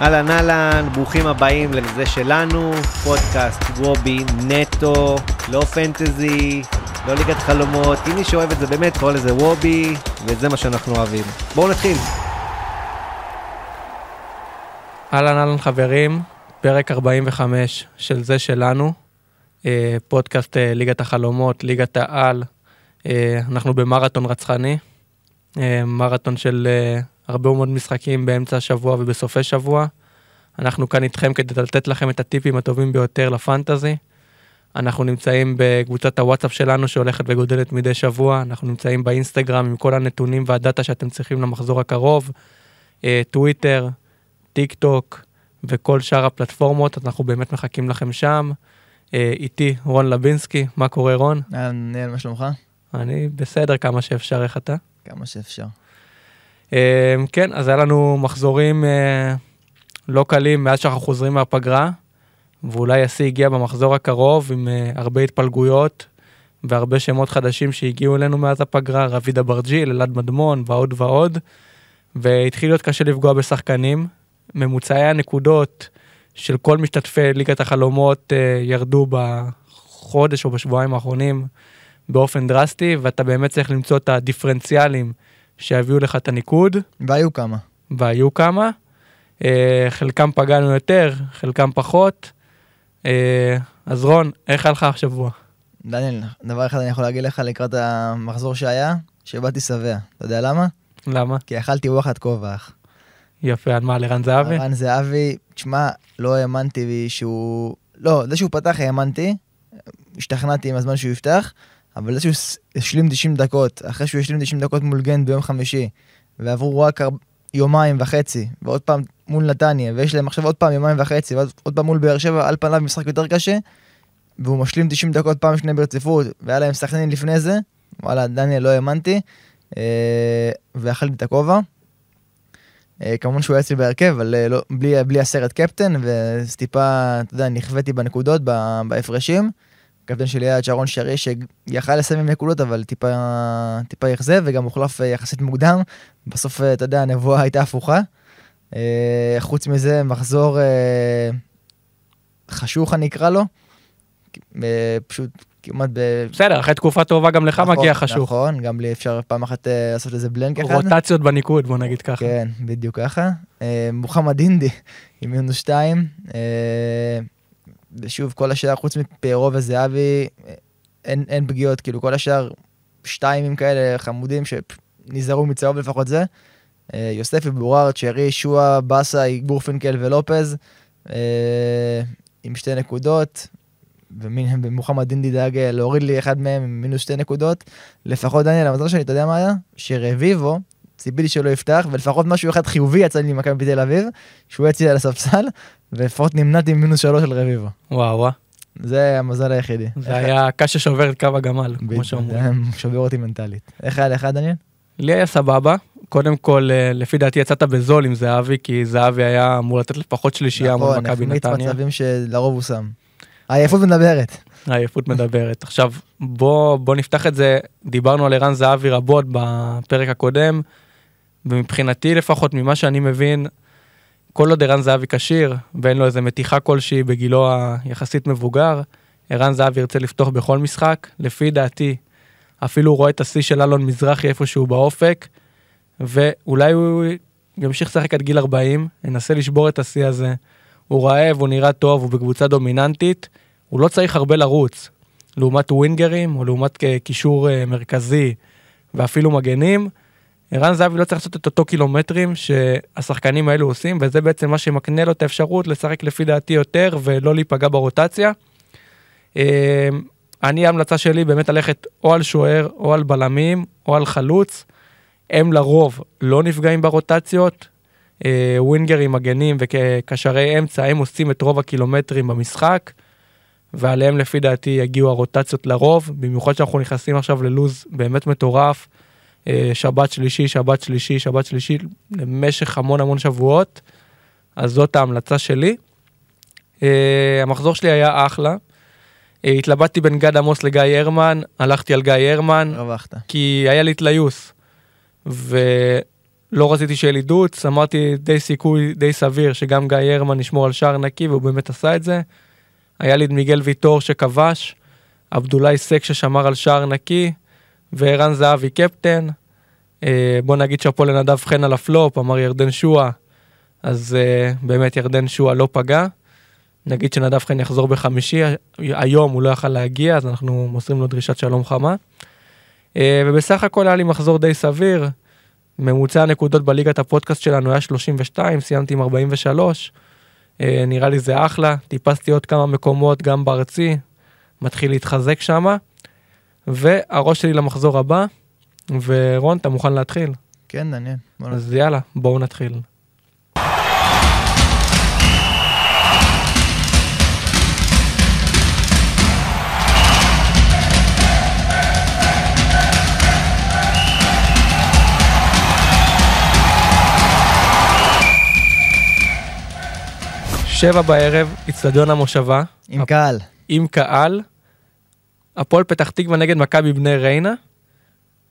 אהלן אהלן, ברוכים הבאים לזה שלנו, פודקאסט וובי נטו, לא פנטזי, לא ליגת חלומות, אם מי שאוהב את זה באמת קורא לזה וובי, וזה מה שאנחנו אוהבים. בואו נתחיל. אהלן אהלן חברים, פרק 45 של זה שלנו, אה, פודקאסט אה, ליגת החלומות, ליגת העל, אה, אנחנו במרתון רצחני, מרתון של הרבה מאוד משחקים באמצע השבוע ובסופי שבוע. אנחנו כאן איתכם כדי לתת לכם את הטיפים הטובים ביותר לפנטזי. אנחנו נמצאים בקבוצת הוואטסאפ שלנו שהולכת וגודלת מדי שבוע, אנחנו נמצאים באינסטגרם עם כל הנתונים וה data שאתם צריכים למחזור הקרוב, טוויטר, טיק טוק וכל שאר הפלטפורמות, אנחנו באמת מחכים לכם שם. איתי רון לבינסקי, מה קורה רון? אהלן, מה שלומך? אני בסדר כמה שאפשר, איך אתה? כמה שאפשר. אה, כן, אז היה לנו מחזורים אה, לא קלים מאז שאנחנו חוזרים מהפגרה, ואולי השיא הגיע במחזור הקרוב עם אה, הרבה התפלגויות והרבה שמות חדשים שהגיעו אלינו מאז הפגרה, רביד אברג'יל, אלעד מדמון ועוד ועוד, והתחיל להיות קשה לפגוע בשחקנים. ממוצעי הנקודות של כל משתתפי ליגת החלומות ירדו בחודש או בשבועיים האחרונים באופן דרסטי, ואתה באמת צריך למצוא את הדיפרנציאלים שיביאו לך את הניקוד. והיו כמה. והיו כמה. Uh, חלקם פגענו יותר, חלקם פחות. Uh, אז רון, איך היה לך השבוע? דניאל, דבר אחד אני יכול להגיד לך לקראת המחזור שהיה, שבאתי שבע. אתה יודע למה? למה? כי אכלתי וואחד כובע. יפה, על מה, לרן זהבי? לרן זהבי, תשמע, לא האמנתי שהוא... לא, זה שהוא פתח האמנתי, השתכנעתי עם הזמן שהוא יפתח, אבל זה שהוא השלים 90 דקות, אחרי שהוא השלים 90 דקות מול גנט ביום חמישי, ועברו רק יומיים וחצי, ועוד פעם מול נתניה, ויש להם עכשיו עוד פעם יומיים וחצי, ועוד פעם מול באר שבע, על פניו משחק יותר קשה, והוא משלים 90 דקות פעם שנייה ברציפות, והיה להם סכנין לפני זה, וואלה, דניאל, לא האמנתי, אה, ואכלתי את הכובע. אה, כמובן שהוא היה אצלי בהרכב, אבל אה, לא, בלי, בלי הסרט קפטן, וטיפה, אתה יודע, נכוויתי בנקודות, בהפרשים. הקפטן שלי היה צ'רון שרי, שיכל לסיים עם נקודות, אבל טיפה, טיפה אכזב, וגם הוחלף אה, יחסית מוקדם. בסוף, אה, אתה יודע, הנבואה הייתה הפוכה. אה, חוץ מזה, מחזור חשוך, אני אקרא לו. פשוט כמעט ב... בסדר, אחרי תקופה טובה גם לך נכון, מגיע חשוך. נכון, גם לי אפשר פעם אחת לעשות איזה בלנק אחד. רוטציות בניקוד, בוא נגיד ככה. כן, בדיוק ככה. מוחמד אינדי עם מינוס שתיים. ושוב, כל השאר, חוץ מפיירו וזהבי, אין, אין פגיעות, כאילו כל השאר שתיימים כאלה חמודים שנזהרו מצהוב לפחות זה. אה, יוספי בורר, צ'רי, שואה, באסה, גורפינקל ולופז, אה, עם שתי נקודות, ומוחמד דינדי דאג להוריד לי אחד מהם עם מינוס שתי נקודות. לפחות דניאל, המזל שלי, אתה יודע מה היה? שרביבו, ציפיתי שלא יפתח, ולפחות משהו אחד חיובי יצא לי ממכבי תל אביב, שהוא יצא על הספסל, ולפחות נמנעתי עם מינוס שלוש על רביבו. וואו וואו. זה המזל היחידי. זה היה קש ששובר את קו הגמל, כמו שאומרים. שובר אותי מנטלית. איך היה לך, דניאל? לי היה סבבה. קודם כל, אה, לפי דעתי יצאת בזול עם זהבי, כי זהבי היה אמור לתת לפחות שלישייה מול נכון, מכבי נתניה. נכון, מצבים שלרוב הוא שם. העייפות מדברת. העייפות מדברת. עכשיו, בוא, בוא נפתח את זה, דיברנו על ערן זהבי רבות בפרק הקודם, ומבחינתי לפחות, ממה שאני מבין, כל עוד ערן זהבי כשיר, ואין לו איזה מתיחה כלשהי בגילו היחסית מבוגר, ערן זהבי ירצה לפתוח בכל משחק. לפי דעתי, אפילו הוא רואה את השיא של אלון מזרחי איפשהו באופק, ואולי הוא ימשיך לשחק עד גיל 40, ינסה לשבור את השיא הזה. הוא רעב, הוא נראה טוב, הוא בקבוצה דומיננטית, הוא לא צריך הרבה לרוץ. לעומת ווינגרים, או לעומת קישור אה, מרכזי, ואפילו מגנים, ערן זהבי לא צריך לעשות את אותו קילומטרים שהשחקנים האלו עושים, וזה בעצם מה שמקנה לו את האפשרות לשחק לפי דעתי יותר ולא להיפגע ברוטציה. אמ, אני ההמלצה שלי באמת ללכת או על שוער, או על בלמים, או על חלוץ. הם לרוב לא נפגעים ברוטציות. אה, ווינגרים, מגנים וקשרי אמצע, הם עושים את רוב הקילומטרים במשחק, ועליהם לפי דעתי יגיעו הרוטציות לרוב, במיוחד שאנחנו נכנסים עכשיו ללוז באמת מטורף. אה, שבת שלישי, שבת שלישי, שבת שלישי, למשך המון המון שבועות. אז זאת ההמלצה שלי. אה, המחזור שלי היה אחלה. אה, התלבטתי בין גד עמוס לגיא הרמן, הלכתי על גיא הרמן. רווחת. כי היה לי תליוס. לא רציתי שיהיה לי דאץ', אמרתי די סיכוי די סביר שגם גיא הרמן ישמור על שער נקי, והוא באמת עשה את זה. היה לי את מיגל ויטור שכבש, עבדולאי סק ששמר על שער נקי, וערן זהבי קפטן. אה, בוא נגיד שאפו לנדב חן על הפלופ, אמר ירדן שואה, אז אה, באמת ירדן שואה לא פגע. נגיד שנדב חן יחזור בחמישי, היום הוא לא יכל להגיע, אז אנחנו מוסרים לו דרישת שלום חמה. אה, ובסך הכל היה לי מחזור די סביר. ממוצע הנקודות בליגת הפודקאסט שלנו היה 32, סיימתי עם 43. אה, נראה לי זה אחלה, טיפסתי עוד כמה מקומות גם בארצי, מתחיל להתחזק שמה. והראש שלי למחזור הבא, ורון, אתה מוכן להתחיל? כן, נ- אז יאללה, בואו נתחיל. שבע בערב, אצטדיון המושבה, עם קהל. עם קהל, הפועל פתח תקווה נגד מכבי בני ריינה.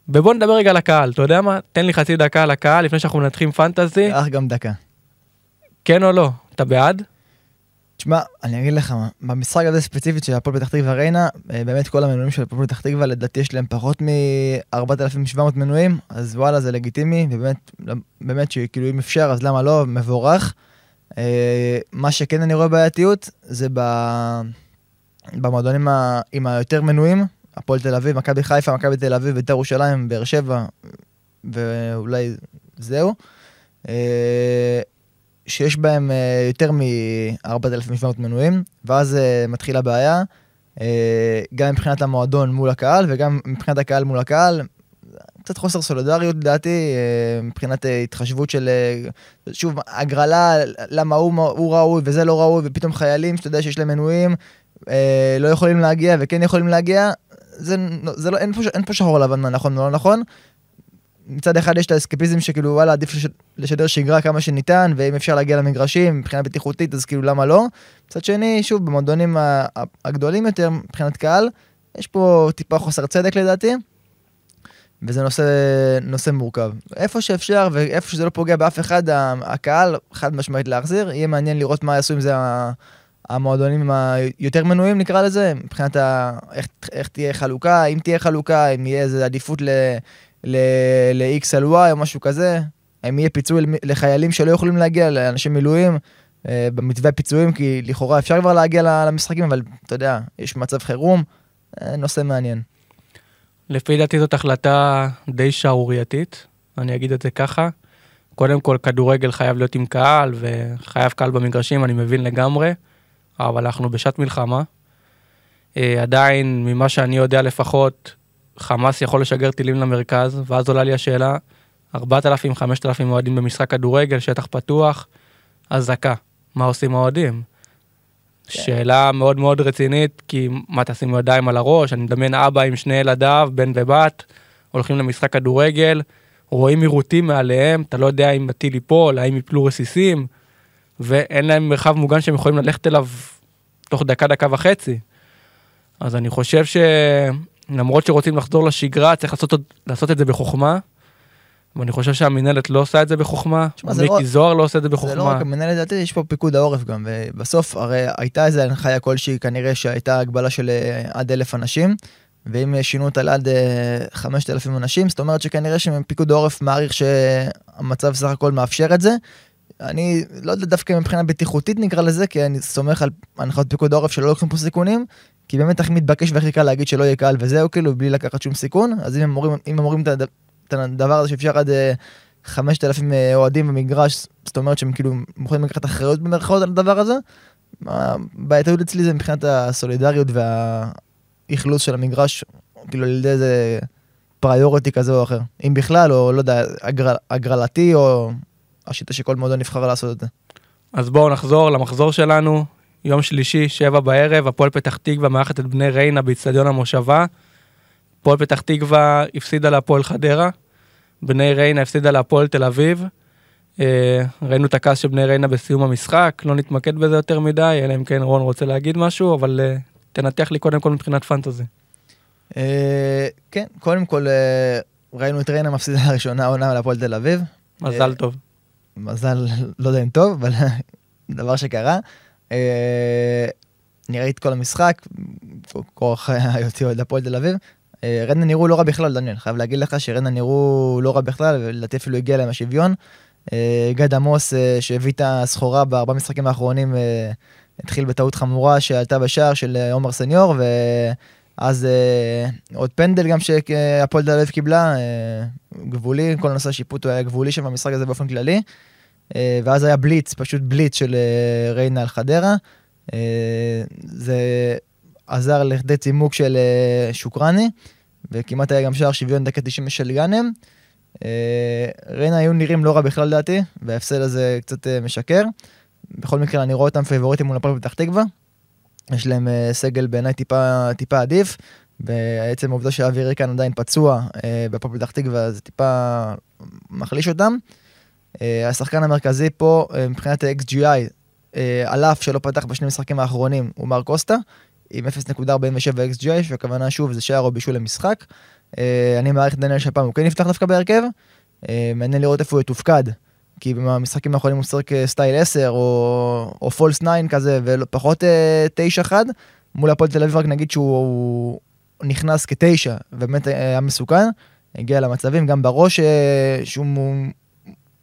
ובוא נדבר רגע על הקהל, אתה יודע מה? תן לי חצי דקה על הקהל לפני שאנחנו מנתחים פנטזי, אך גם דקה. כן או לא? אתה בעד? תשמע, אני אגיד לך מה, במשחק הזה ספציפית של הפועל פתח תקווה ריינה, אה, באמת כל המנויים של הפועל פתח תקווה, לדעתי יש להם פחות מ-4,700 מנויים, אז וואלה זה לגיטימי, ובאמת, באמת שכאילו אם אפשר אז למה לא, מבורך. אה, מה שכן אני רואה בעייתיות, זה ב... במועדונים. עם היותר מנויים, הפועל תל אביב, מכבי חיפה, מכבי תל אביב, בית"ר ירושלים, באר שבע, ואולי זהו. אה, שיש בהם אה, יותר מ-4,700 מנויים, ואז אה, מתחילה בעיה, גם מבחינת המועדון מול הקהל וגם מבחינת הקהל מול הקהל. קצת חוסר סולידריות לדעתי, מבחינת התחשבות של, שוב, הגרלה, למה הוא, הוא ראוי וזה לא ראוי, ופתאום חיילים שאתה יודע שיש להם מנויים, אה, לא יכולים להגיע וכן יכולים להגיע, זה, זה לא, אין פה, אין פה שחור לבן מה נכון ולא נכון. מצד אחד יש את האסקפיזם שכאילו וואלה עדיף לש- לשדר שגרה כמה שניתן ואם אפשר להגיע למגרשים מבחינה בטיחותית אז כאילו למה לא. מצד שני שוב במועדונים הגדולים יותר מבחינת קהל יש פה טיפה חוסר צדק לדעתי. וזה נושא, נושא מורכב. איפה שאפשר ואיפה שזה לא פוגע באף אחד, הקהל חד משמעית להחזיר. יהיה מעניין לראות מה יעשו עם זה המועדונים היותר מנויים נקרא לזה, מבחינת ה... איך, איך תהיה חלוקה, אם תהיה חלוקה, אם יהיה איזה עדיפות. ל-X על Y או משהו כזה, האם יהיה פיצוי לחיילים שלא יכולים להגיע, לאנשי מילואים, אה, במתווה פיצויים, כי לכאורה אפשר כבר להגיע למשחקים, אבל אתה יודע, יש מצב חירום, אה, נושא מעניין. לפי דעתי זאת החלטה די שערורייתית, אני אגיד את זה ככה. קודם כל, כדורגל חייב להיות עם קהל, וחייב קהל במגרשים, אני מבין לגמרי, אבל אנחנו בשעת מלחמה. אה, עדיין, ממה שאני יודע לפחות, חמאס יכול לשגר טילים למרכז, ואז עולה לי השאלה, 4,000-5,000 אוהדים במשחק כדורגל, שטח פתוח, אזעקה. מה עושים האוהדים? שאלה מאוד מאוד רצינית, כי מה תשים ידיים על הראש, אני מדמיין אבא עם שני ילדיו, בן ובת, הולכים למשחק כדורגל, רואים עירותים מעליהם, אתה לא יודע אם הטיל ייפול, האם יפלו רסיסים, ואין להם מרחב מוגן שהם יכולים ללכת אליו תוך דקה, דקה וחצי. אז אני חושב שלמרות שרוצים לחזור לשגרה, צריך לעשות, לעשות את זה בחוכמה. ואני חושב שהמינהלת לא עושה את זה בחוכמה, זה מיקי לא- זוהר לא עושה את זה זה לא בחוכמה. רק המנהלת לדעתי, יש פה פיקוד העורף גם, ובסוף הרי הייתה איזה הנחיה כלשהי, כנראה שהייתה הגבלה של אה, עד אלף אנשים, ואם שינו אותה לעד אה, חמשת אלפים אנשים, זאת אומרת שכנראה שפיקוד העורף מעריך שהמצב סך הכל מאפשר את זה. אני לא יודע דווקא מבחינה בטיחותית נקרא לזה, כי אני סומך על הנחיות פיקוד העורף שלא לוקחים פה סיכונים, כי באמת הכי מתבקש והכי קל להגיד שלא יהיה קהל וזהו, כאילו, בלי לקחת שום סיכון, אז אם הם אומרים, אם הם את הד- את הדבר הזה שאפשר עד אה, 5,000 אה, אוהדים במגרש, זאת אומרת שהם כאילו מוכנים לקחת אחריות במרכאות על הדבר הזה. הבעייתיות אצלי זה מבחינת הסולידריות והאכלוס של המגרש, כאילו על ידי איזה פריוריטי כזה או אחר. אם בכלל, או לא יודע, הגרל, הגרלתי, או השיטה שכל מועדון נבחר לעשות את זה. אז בואו נחזור למחזור שלנו. יום שלישי, שבע בערב, הפועל פתח תקווה מארחת את בני ריינה באיצטדיון המושבה. הפועל פתח תקווה הפסידה להפועל חדרה. בני ריינה הפסידה להפועל תל אביב. אה, ראינו את הכעס של בני ריינה בסיום המשחק, לא נתמקד בזה יותר מדי, אלא אם כן רון רוצה להגיד משהו, אבל אה, תנתח לי קודם כל מבחינת פנטזי. אה, כן, קודם כל ראינו את ריינה מפסידה הראשונה העונה להפועל תל אביב. מזל טוב. מזל, לא יודע אם טוב, אבל דבר שקרה. אה, אני ראיתי את כל המשחק, כוח היותי אוהד הפועל תל אביב. אה, רדנה נראו לא רע בכלל, דניאל, חייב להגיד לך שרדנה נראו לא רע בכלל, ולדעתי אפילו הגיע להם השוויון. אה, גד עמוס שהביא את הסחורה בארבעה משחקים האחרונים, התחיל בטעות חמורה שעלתה בשער של עומר סניור, ואז עוד פנדל גם שהפועל תל אביב קיבלה, גבולי, כל נושא השיפוט הוא היה גבולי שם במשחק הזה באופן כללי. ואז היה בליץ, פשוט בליץ של ריינה על חדרה. אה, זה עזר לכדי צימוק של אה, שוקרני, וכמעט היה גם שער שוויון דקה 90 של גאנם. אה, ריינה היו נראים לא רע בכלל לדעתי, וההפסד הזה קצת משקר. בכל מקרה אני רואה אותם פייבוריטים מול הפועל פתח תקווה. יש להם סגל בעיניי טיפה, טיפה עדיף, בעצם העובדה שאבי ריקן עדיין פצוע בהפועל פתח תקווה זה טיפה מחליש אותם. השחקן המרכזי פה מבחינת ה-XGI אה, על אף שלא פתח בשני משחקים האחרונים, הוא מר קוסטה, עם 0.47 XGI, שהכוונה שוב זה שער או בישול למשחק. אה, אני מעריך את דניאל שהפעם הוא כן יפתח דווקא בהרכב. אה, מעניין לראות איפה הוא יתופקד. כי במשחקים האחרונים הוא משחק סטייל 10 או, או פולס 9 כזה ופחות 9-1 מול הפועל תל אביב רק נגיד שהוא נכנס כתשע ובאמת היה מסוכן הגיע למצבים גם בראש שהוא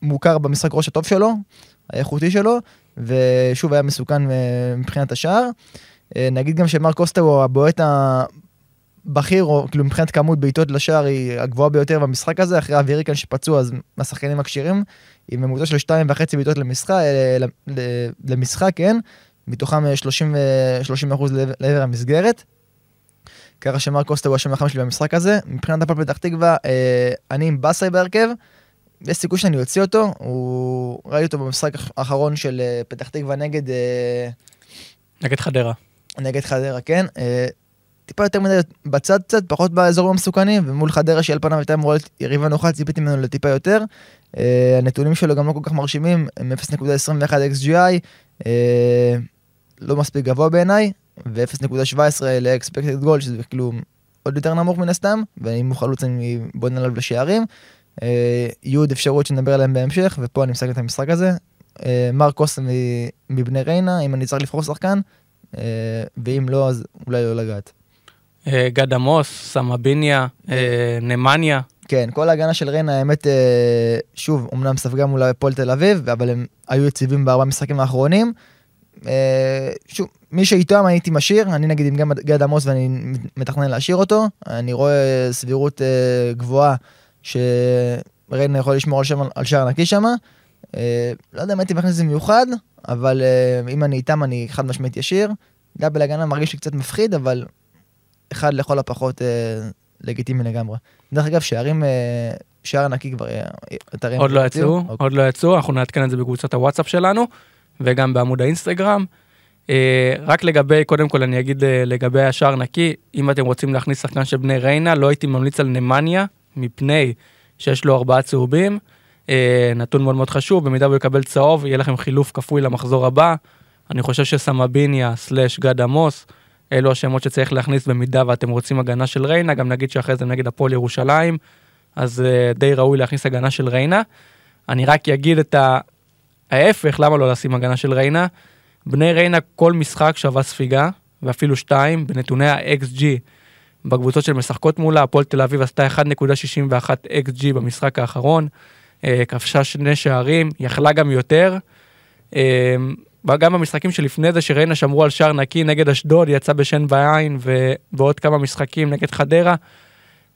מוכר במשחק ראש הטוב שלו האיכותי שלו ושוב היה מסוכן אה, מבחינת השער. אה, נגיד גם שמר קוסטה הוא הבועט הבכיר, או כאילו מבחינת כמות בעיטות לשער היא הגבוהה ביותר במשחק הזה, אחרי אוויריקן שפצוע אז השחקנים הכשירים, עם ממוצע של 2.5 בעיטות למשחק, אה, למשחק, כן, מתוכם 30, 30 אחוז לעבר המסגרת. ככה שמר קוסטה הוא השם החם שלי במשחק הזה. מבחינת הפועל פתח תקווה, אני עם באסי בהרכב. יש סיכוי שאני אוציא אותו, הוא... ראיתי אותו במשחק האחרון של אה, פתח תקווה נגד... אה, נגד חדרה. נגד חדרה, כן. אה, טיפה יותר מדי בצד קצת, פחות באזורים המסוכנים, ומול חדרה שעל פניו הייתה אמורה להיות יריבה נוחה, ציפיתי ממנו לטיפה יותר. הנתונים שלו גם לא כל כך מרשימים, הם 0.21 XGI, לא מספיק גבוה בעיניי, ו-0.17 ל-expected goal, שזה כאילו עוד יותר נמוך מן הסתם, ואם הוא חלוץ אני בונה עליו לשערים. אה, יהיו עוד אפשרויות שנדבר עליהן בהמשך, ופה אני מסתכל את המשחק הזה. אה, מרקוס מבני ריינה, אם אני צריך לבחור שחקן, אה, ואם לא, אז אולי לא לגעת. גד עמוס, סמביניה, נמניה. כן, כל ההגנה של ריינה, האמת, שוב, אמנם ספגה מול הפועל תל אביב, אבל הם היו יציבים בארבעה משחקים האחרונים. שוב, מי שאיתם הייתי משאיר, אני נגיד עם גד עמוס ואני מתכנן להשאיר אותו, אני רואה סבירות גבוהה שריינה יכול לשמור על, שם, על שער נקי שם. אה, לא יודע אם הייתי מכניס את זה מיוחד, אבל אה, אם אני איתם אני חד משמעית ישיר. דאבל הגנה מרגיש לי קצת מפחיד, אבל אחד לכל הפחות אה, לגיטימי לגמרי. דרך אגב, שערים, אה, שער נקי כבר... אה, עוד לא יצאו, אוקיי. עוד לא יצאו, אנחנו נעדכן את זה בקבוצת הוואטסאפ שלנו, וגם בעמוד האינסטגרם. אה, רק לגבי, קודם כל אני אגיד לגבי השער נקי, אם אתם רוצים להכניס שחקן של בני ריינה, לא הייתי ממליץ על נמניה, מפני שיש לו ארבעה צהובים. נתון מאוד מאוד חשוב, במידה והוא יקבל צהוב, יהיה לכם חילוף כפוי למחזור הבא. אני חושב שסמביניה סלאש גד עמוס, אלו השמות שצריך להכניס במידה ואתם רוצים הגנה של ריינה, גם נגיד שאחרי זה נגד הפועל ירושלים, אז אה, די ראוי להכניס הגנה של ריינה. אני רק אגיד את ההפך, למה לא לשים הגנה של ריינה. בני ריינה כל משחק שווה ספיגה, ואפילו שתיים, בנתוני ה-XG בקבוצות שמשחקות מולה, הפועל תל אביב עשתה 1.61 XG במשחק האחרון, אה, כבשה שני שערים, יכלה גם יותר. אה, גם במשחקים שלפני זה שריינה שמרו על שער נקי נגד אשדוד, יצא בשן בעין, ובעוד כמה משחקים נגד חדרה.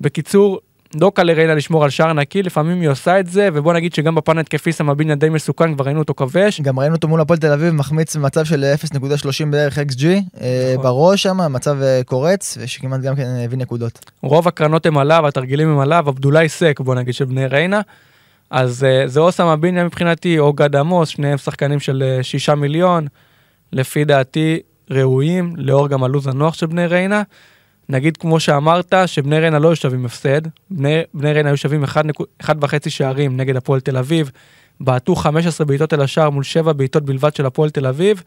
בקיצור, לא קל לריינה לשמור על שער נקי, לפעמים היא עושה את זה, ובוא נגיד שגם בפן התקפי סמבינה די מסוכן, כבר ראינו אותו כבש. גם ראינו אותו מול הפועל תל אביב מחמיץ במצב של 0.30 בערך XG, אה, נכון. בראש שם, מצב אה, קורץ, ושכמעט גם כן הביא נקודות. רוב הקרנות הם עליו, התרגילים הם עליו, עבדולאי סק, בוא נגיד, של בני ריינה. אז אה, זה או סמבינה מבחינתי, או גד עמוס, שניהם שחקנים של 6 מיליון, לפי דעתי ראויים, לאור גם הלו"ז הנוח של בני ריינה. נגיד כמו שאמרת, שבני ריינה לא היו שווים הפסד, בני, בני ריינה היו שווים 1.5 שערים נגד הפועל תל אביב, בעטו 15 בעיטות אל השער מול 7 בעיטות בלבד של הפועל תל אביב,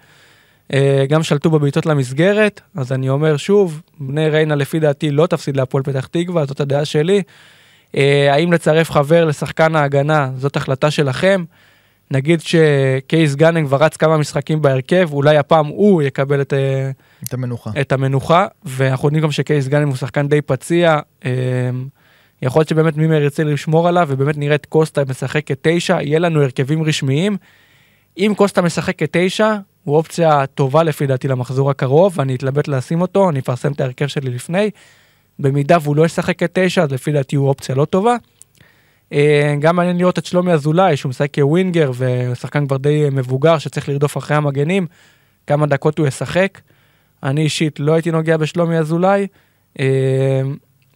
אה, גם שלטו בבעיטות למסגרת, אז אני אומר שוב, בני ריינה לפי דעתי לא תפסיד להפועל פתח תקווה, זאת הדעה שלי. אה, האם לצרף חבר לשחקן ההגנה, זאת החלטה שלכם. נגיד שקייס גאנם כבר רץ כמה משחקים בהרכב, אולי הפעם הוא יקבל את, אה, את המנוחה. את המנוחה, ואנחנו יודעים גם שקייס גאנם הוא שחקן די פציע. אה, יכול להיות שבאמת מימר ירצה לשמור עליו, ובאמת נראה את קוסטה משחק כתשע, יהיה לנו הרכבים רשמיים. אם קוסטה משחק כתשע, הוא אופציה טובה לפי דעתי למחזור הקרוב, ואני אתלבט לשים אותו, אני אפרסם את ההרכב שלי לפני. במידה והוא לא ישחק כתשע, אז לפי דעתי הוא אופציה לא טובה. אה, גם מעניין לראות את שלומי אזולאי, שהוא משחק כווינגר, ושחקן כבר די מבוגר שצריך לרדוף אחרי המגנים, כמה דקות הוא ישחק. אני אישית לא הייתי נוגע בשלומי אזולאי. אה,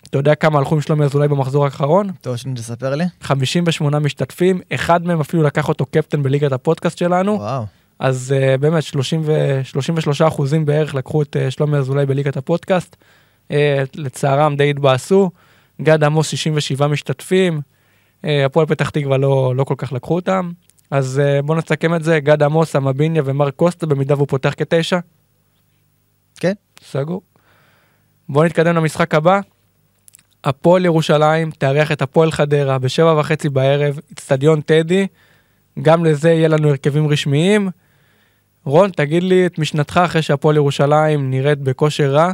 אתה יודע כמה הלכו עם שלומי אזולאי במחזור האחרון? טוב, שני תספר לי. 58 משתתפים, אחד מהם אפילו לקח אותו קפטן בליגת הפודקאסט שלנו. וואו. אז uh, באמת 30 ו... 33 אחוזים בערך לקחו את uh, שלומי אזולאי בליגת הפודקאסט. Uh, לצערם די התבאסו. גד עמוס 67 משתתפים. Uh, הפועל פתח תקווה לא, לא כל כך לקחו אותם. אז uh, בואו נסכם את זה, גד עמוס, אמביניה ומרק קוסטה במידה והוא פותח כתשע. כן. סגור. בואו נתקדם למשחק הבא. הפועל ירושלים תארח את הפועל חדרה בשבע וחצי בערב, אצטדיון טדי. גם לזה יהיה לנו הרכבים רשמיים. רון, תגיד לי את משנתך אחרי שהפועל ירושלים נראית בכושר רע, אה,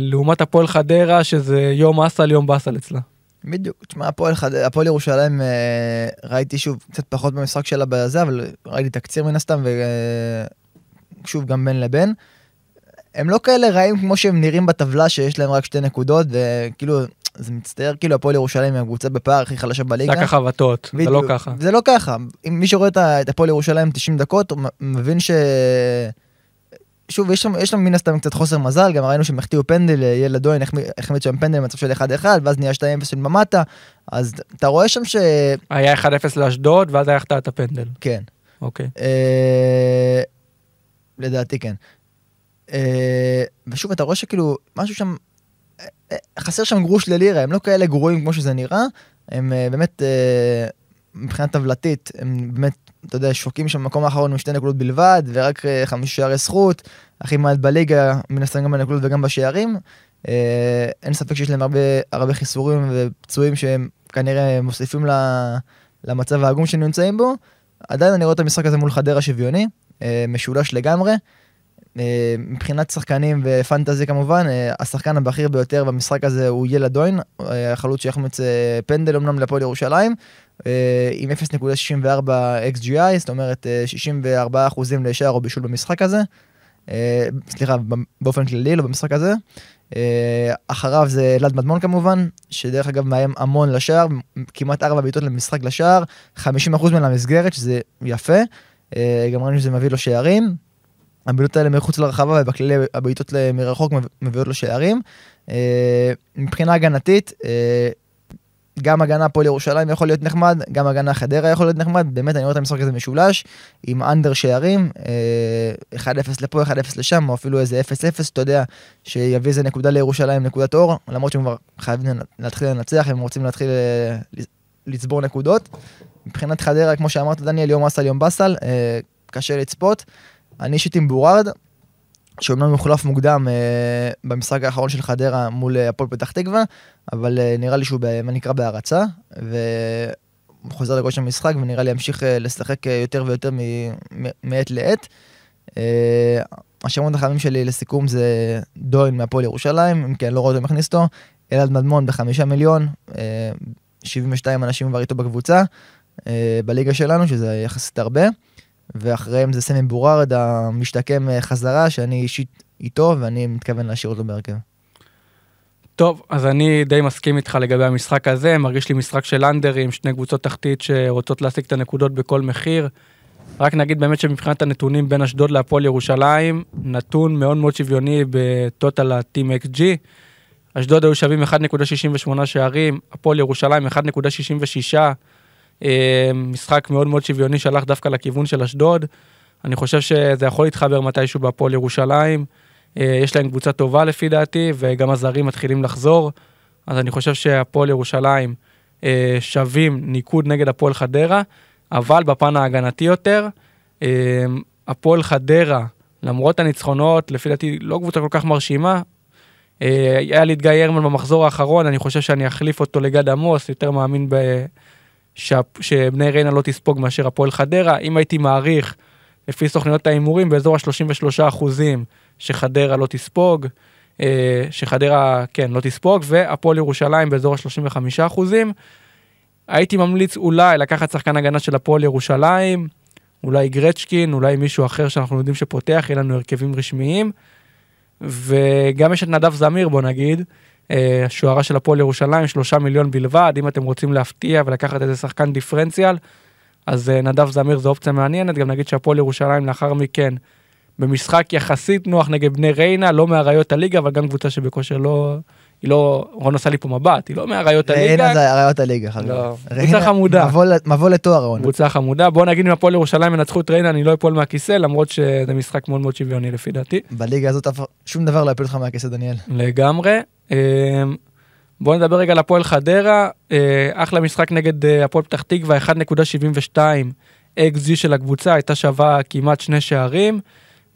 לעומת הפועל חדרה, שזה יום אסל, יום באסל אצלה. בדיוק, תשמע, הפועל, חד... הפועל ירושלים, אה, ראיתי שוב קצת פחות במשחק שלה בזה, אבל ראיתי תקציר מן הסתם, ושוב גם בין לבין. הם לא כאלה רעים כמו שהם נראים בטבלה, שיש להם רק שתי נקודות, וכאילו, זה מצטער, כאילו הפועל ירושלים היא הקבוצה בפער הכי חלשה בליגה. שק החבטות, זה לא ככה. זה לא ככה. אם מי שרואה את הפועל ירושלים 90 דקות, הוא מבין ש... שוב, יש שם, יש שם מן הסתם קצת חוסר מזל, גם ראינו שהם החטיאו פנדל, ילד אוהן החמיץ שם פנדל במצב של 1-1, ואז נהיה 2-0 של ממטה, אז אתה רואה שם ש... היה 1-0 לאשדוד, ואז היה החטאת הפנדל. כן. אוקיי. אה, לדעתי כן. אה, ושוב, אתה רואה שכאילו, משהו שם, אה, חסר שם גרוש ללירה, הם לא כאלה גרועים כמו שזה נראה, הם אה, באמת, אה, מבחינה טבלתית, הם באמת, אתה יודע, שוקעים שם במקום האחרון עם שתי נקודות בלבד, ורק אה, חמישה שערי זכות, הכי מעט בליגה, מן הסתם גם בנקודות וגם בשערים. אה, אין ספק שיש להם הרבה, הרבה חיסורים ופצועים שהם כנראה מוסיפים ל- למצב העגום שהם נמצאים בו. עדיין אני רואה את המשחק הזה מול חדרה שוויוני, אה, משולש לגמרי. אה, מבחינת שחקנים ופנטזי כמובן, אה, השחקן הבכיר ביותר במשחק הזה הוא ילד אוין, אה, החלוץ שיחמיץ אה, פנדל אמנם לפועל ירושלים, עם 0.64 XGI, זאת אומרת אה, 64 אחוזים לשער או בישול במשחק הזה. סליחה, באופן כללי, לא במשחק הזה. אחריו זה אלעד מדמון כמובן, שדרך אגב מאיים המון לשער, כמעט ארבע בעיטות למשחק לשער, 50% מהן למסגרת, שזה יפה. גם ראינו שזה מביא לו שערים. הבעיטות האלה מחוץ לרחבה ובכללי הבעיטות מרחוק מביאות לו שערים. אה, מבחינה הגנתית, אה, גם הגנה הפועל ירושלים יכול להיות נחמד, גם הגנה חדרה יכול להיות נחמד, באמת אני רואה את המשחק הזה משולש, עם אנדר שערים, אה, 1-0 לפה, 1-0 לשם, או אפילו איזה 0-0, אתה יודע, שיביא איזה נקודה לירושלים, נקודת אור, למרות שהם כבר חייבים להתחיל לנצח, הם רוצים להתחיל אה, לצבור נקודות. מבחינת חדרה, כמו שאמרת דניאל, יום אסל, יום באסל, אה, קשה לצפות. אני אישית עם בורארד, שאומנם יוחלף מוקדם אה, במשחק האחרון של חדרה מול אה, הפועל פתח תקווה, אבל אה, נראה לי שהוא, מה נקרא, בהרצה, והוא חוזר לכושר המשחק, ונראה לי ימשיך אה, לשחק אה, יותר ויותר מעת לעת. אה, השמות החמים שלי לסיכום זה דוין מהפועל ירושלים, אם כן, לא רואה אותו מכניס אותו, אלעד מדמון בחמישה מיליון, אה, 72 אנשים כבר איתו בקבוצה, אה, בליגה שלנו, שזה יחסית הרבה. ואחריהם זה סמי בורארד המשתקם אה, חזרה, שאני אישית איתו, ואני מתכוון להשאיר אותו בהרכב. טוב, אז אני די מסכים איתך לגבי המשחק הזה, מרגיש לי משחק של אנדרים, שני קבוצות תחתית שרוצות להשיג את הנקודות בכל מחיר. רק נגיד באמת שמבחינת הנתונים בין אשדוד להפועל ירושלים, נתון מאוד מאוד שוויוני בטוטל הטים XG. אשדוד היו שווים 1.68 שערים, הפועל ירושלים 1.66. אה, משחק מאוד מאוד שוויוני שהלך דווקא לכיוון של אשדוד. אני חושב שזה יכול להתחבר מתישהו בהפועל ירושלים. אה, יש להם קבוצה טובה לפי דעתי, וגם הזרים מתחילים לחזור. אז אני חושב שהפועל ירושלים אה, שווים ניקוד נגד הפועל חדרה, אבל בפן ההגנתי יותר, הפועל חדרה, למרות הניצחונות, לפי דעתי לא קבוצה כל כך מרשימה, היה לי את גיא הרמן במחזור האחרון, אני חושב שאני אחליף אותו לגד עמוס, יותר מאמין ב... שבני ריינה לא תספוג מאשר הפועל חדרה. אם הייתי מעריך, לפי סוכניות ההימורים, באזור ה-33 אחוזים שחדרה לא תספוג, אה, שחדרה, כן, לא תספוג, והפועל ירושלים באזור ה-35 אחוזים. הייתי ממליץ אולי לקחת שחקן הגנה של הפועל ירושלים, אולי גרצ'קין, אולי מישהו אחר שאנחנו יודעים שפותח, יהיה לנו הרכבים רשמיים. וגם יש את נדב זמיר, בוא נגיד, השוערה של הפועל ירושלים, שלושה מיליון בלבד, אם אתם רוצים להפתיע ולקחת איזה שחקן דיפרנציאל, אז אה, נדב זמיר זו אופציה מעניינת, גם נגיד שהפועל ירושלים לאחר מכן, במשחק יחסית נוח נגד בני ריינה, לא מאריות הליגה, אבל גם קבוצה שבכושר לא... היא לא, רון עשה לי פה מבט, היא לא מאריות הליגה. ריינה זה אריות הליגה, חברים. לא, קבוצה חמודה. מבוא לתואר, רון. קבוצה חמודה. בוא נגיד אם הפועל ירושלים ינצחו את ריינה, אני לא אפול מהכיסא, למרות שזה משחק מאוד מאוד שוויוני לפי דעתי. בליגה הזאת שום דבר לא יפיל אותך מהכיסא, דניאל. לגמרי. אמ, בואו נדבר רגע על הפועל חדרה, אה, אחלה משחק נגד אה, הפועל פתח תקווה, 1.72 XG של הקבוצה, הייתה שווה כמעט שני שערים.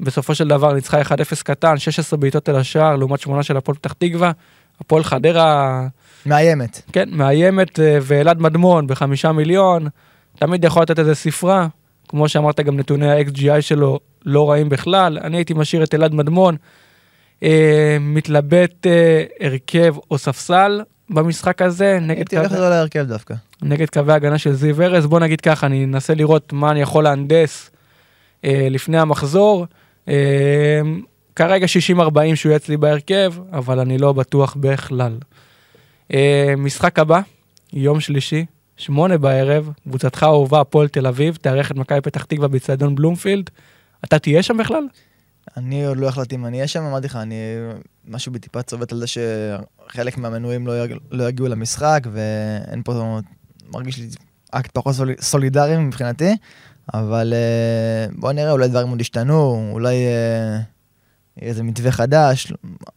בסופו של דבר ניצחה 1-0 קטן, 16 בעיטות אל השער לעומת שמונה של הפועל פתח תקווה. הפועל חדרה, מאיימת. כן, מאיימת, אה, ואלעד מדמון בחמישה מיליון, תמיד יכול לתת איזה ספרה. כמו שאמרת, גם נתוני ה-XGI שלו לא רעים בכלל. אני הייתי משאיר את אלעד מדמון. אה, מתלבט אה, הרכב או ספסל במשחק הזה הייתי הולך קו... איתו להרכב דווקא. נגד קווי הגנה של זיו ארז. בוא נגיד ככה, אני אנסה לראות מה אני יכול להנדס אה, לפני המחזור. אה, כרגע 60-40 שהוא יהיה אצלי בהרכב, אבל אני לא בטוח בכלל. אה, משחק הבא, יום שלישי, שמונה בערב, קבוצתך האהובה, הפועל תל אביב, תארח את מכבי פתח תקווה באצטדיון בלומפילד. אתה תהיה שם בכלל? אני עוד לא החלטתי אם אני אהיה שם, אמרתי לך, אני משהו בטיפה צובט על זה שחלק מהמנויים לא, יג... לא יגיעו למשחק, ואין פה, מרגיש לי אקט פחות סול... סולידרי מבחינתי, אבל אה, בוא נראה, אולי דברים עוד ישתנו, אולי אה, יהיה איזה מתווה חדש,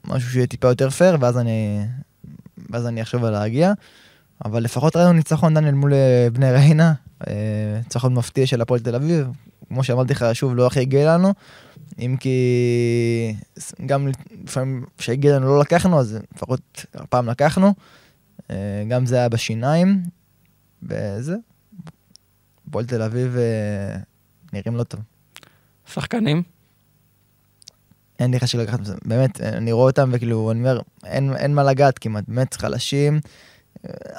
משהו שיהיה טיפה יותר פייר, ואז אני, ואז אני אחשוב על להגיע. אבל לפחות ראינו ניצחון דניאל מול אה, בני ריינה, ניצחון מפתיע של הפועל תל אביב, כמו שאמרתי לך, שוב, לא הכי הגיע לנו. אם כי גם לפעמים כשהגיע לנו לא לקחנו, אז לפחות הפעם לקחנו. אה, גם זה היה בשיניים, וזה. הפועל תל אביב אה, נראים לא טוב. שחקנים? אין לי חשוב לקחת, באמת, אני רואה אותם וכאילו, אני אומר, אין, אין מה לגעת כמעט, באמת חלשים.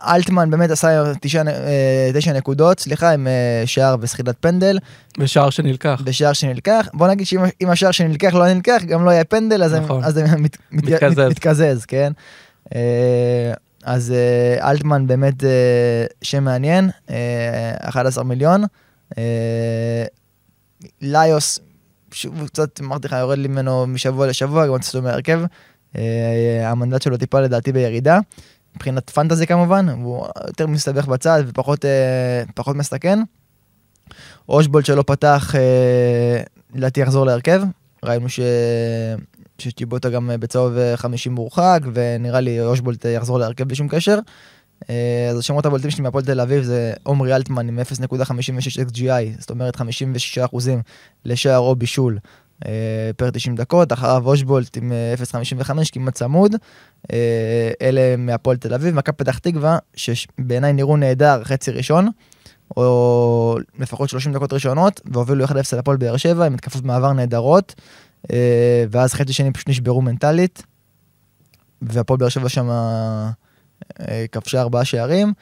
אלטמן באמת עשה תשע, אה, תשע נקודות, סליחה, עם אה, שער וסחידת פנדל, בשער שנלקח. בשער שנלקח. בוא נגיד שאם אם השער שנלקח לא נלקח, גם לא היה פנדל, אז נכון. זה מת, מת, מתקזז. מת, מתקזז, כן? אה, אז אלטמן באמת שם מעניין, אה, 11 מיליון. ליוס, שוב קצת אמרתי לך, יורד לי ממנו משבוע לשבוע, גם אצלו מהרכב. המנדט שלו טיפה לדעתי בירידה. מבחינת פנטזי כמובן, הוא יותר מסתבך בצד ופחות אה, פחות מסתכן. אושבולט שלא פתח, אה, לדעתי יחזור להרכב. ראינו ש... שצ'יבוטה גם אה, בצהוב אה, 50 מורחק, ונראה לי אושבולט אה, יחזור להרכב בלי שום קשר. אה, אז השמות הבולטים שלי מהפועל תל אביב זה עומרי אלטמן עם 0.56 XGI, זאת אומרת 56% לשער או בישול אה, פר 90 דקות, אחריו אושבולט עם אה, 0.55 כמעט צמוד. אה, אלה מהפועל תל אביב, מכבי פתח תקווה, שבעיניי נראו נהדר חצי ראשון, או לפחות 30 דקות ראשונות, והובילו 1-0 לפועל באר שבע עם התקפות מעבר נהדרות, אה, ואז חצי שני פשוט נשברו מנטלית, והפועל באר שבע שם אה, כבשה ארבעה שערים.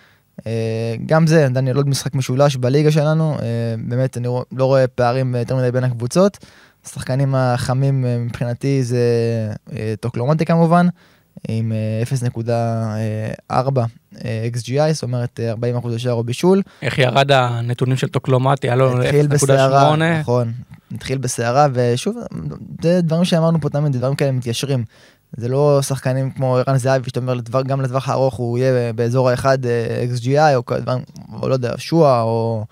אה, גם זה, דניאל, עוד משחק משולש בליגה שלנו, אה, באמת אני לא רואה פערים יותר מדי בין הקבוצות. השחקנים החמים אה, מבחינתי זה אה, טוקלומטי כמובן, עם אה, 0.4 אה, XGI, זאת אומרת אה, 40% לשער או בישול. איך ירד הנתונים של טוקלומטי, היה לו התחיל בסערה, 0.8. נכון, התחיל בסערה, ושוב, זה דברים שאמרנו פה תמיד, דברים כאלה מתיישרים. זה לא שחקנים כמו ערן זהבי, שאתה אומר, לדבר- גם לטווח הארוך הוא יהיה באזור האחד XGI, או, או לא יודע, שואה, או,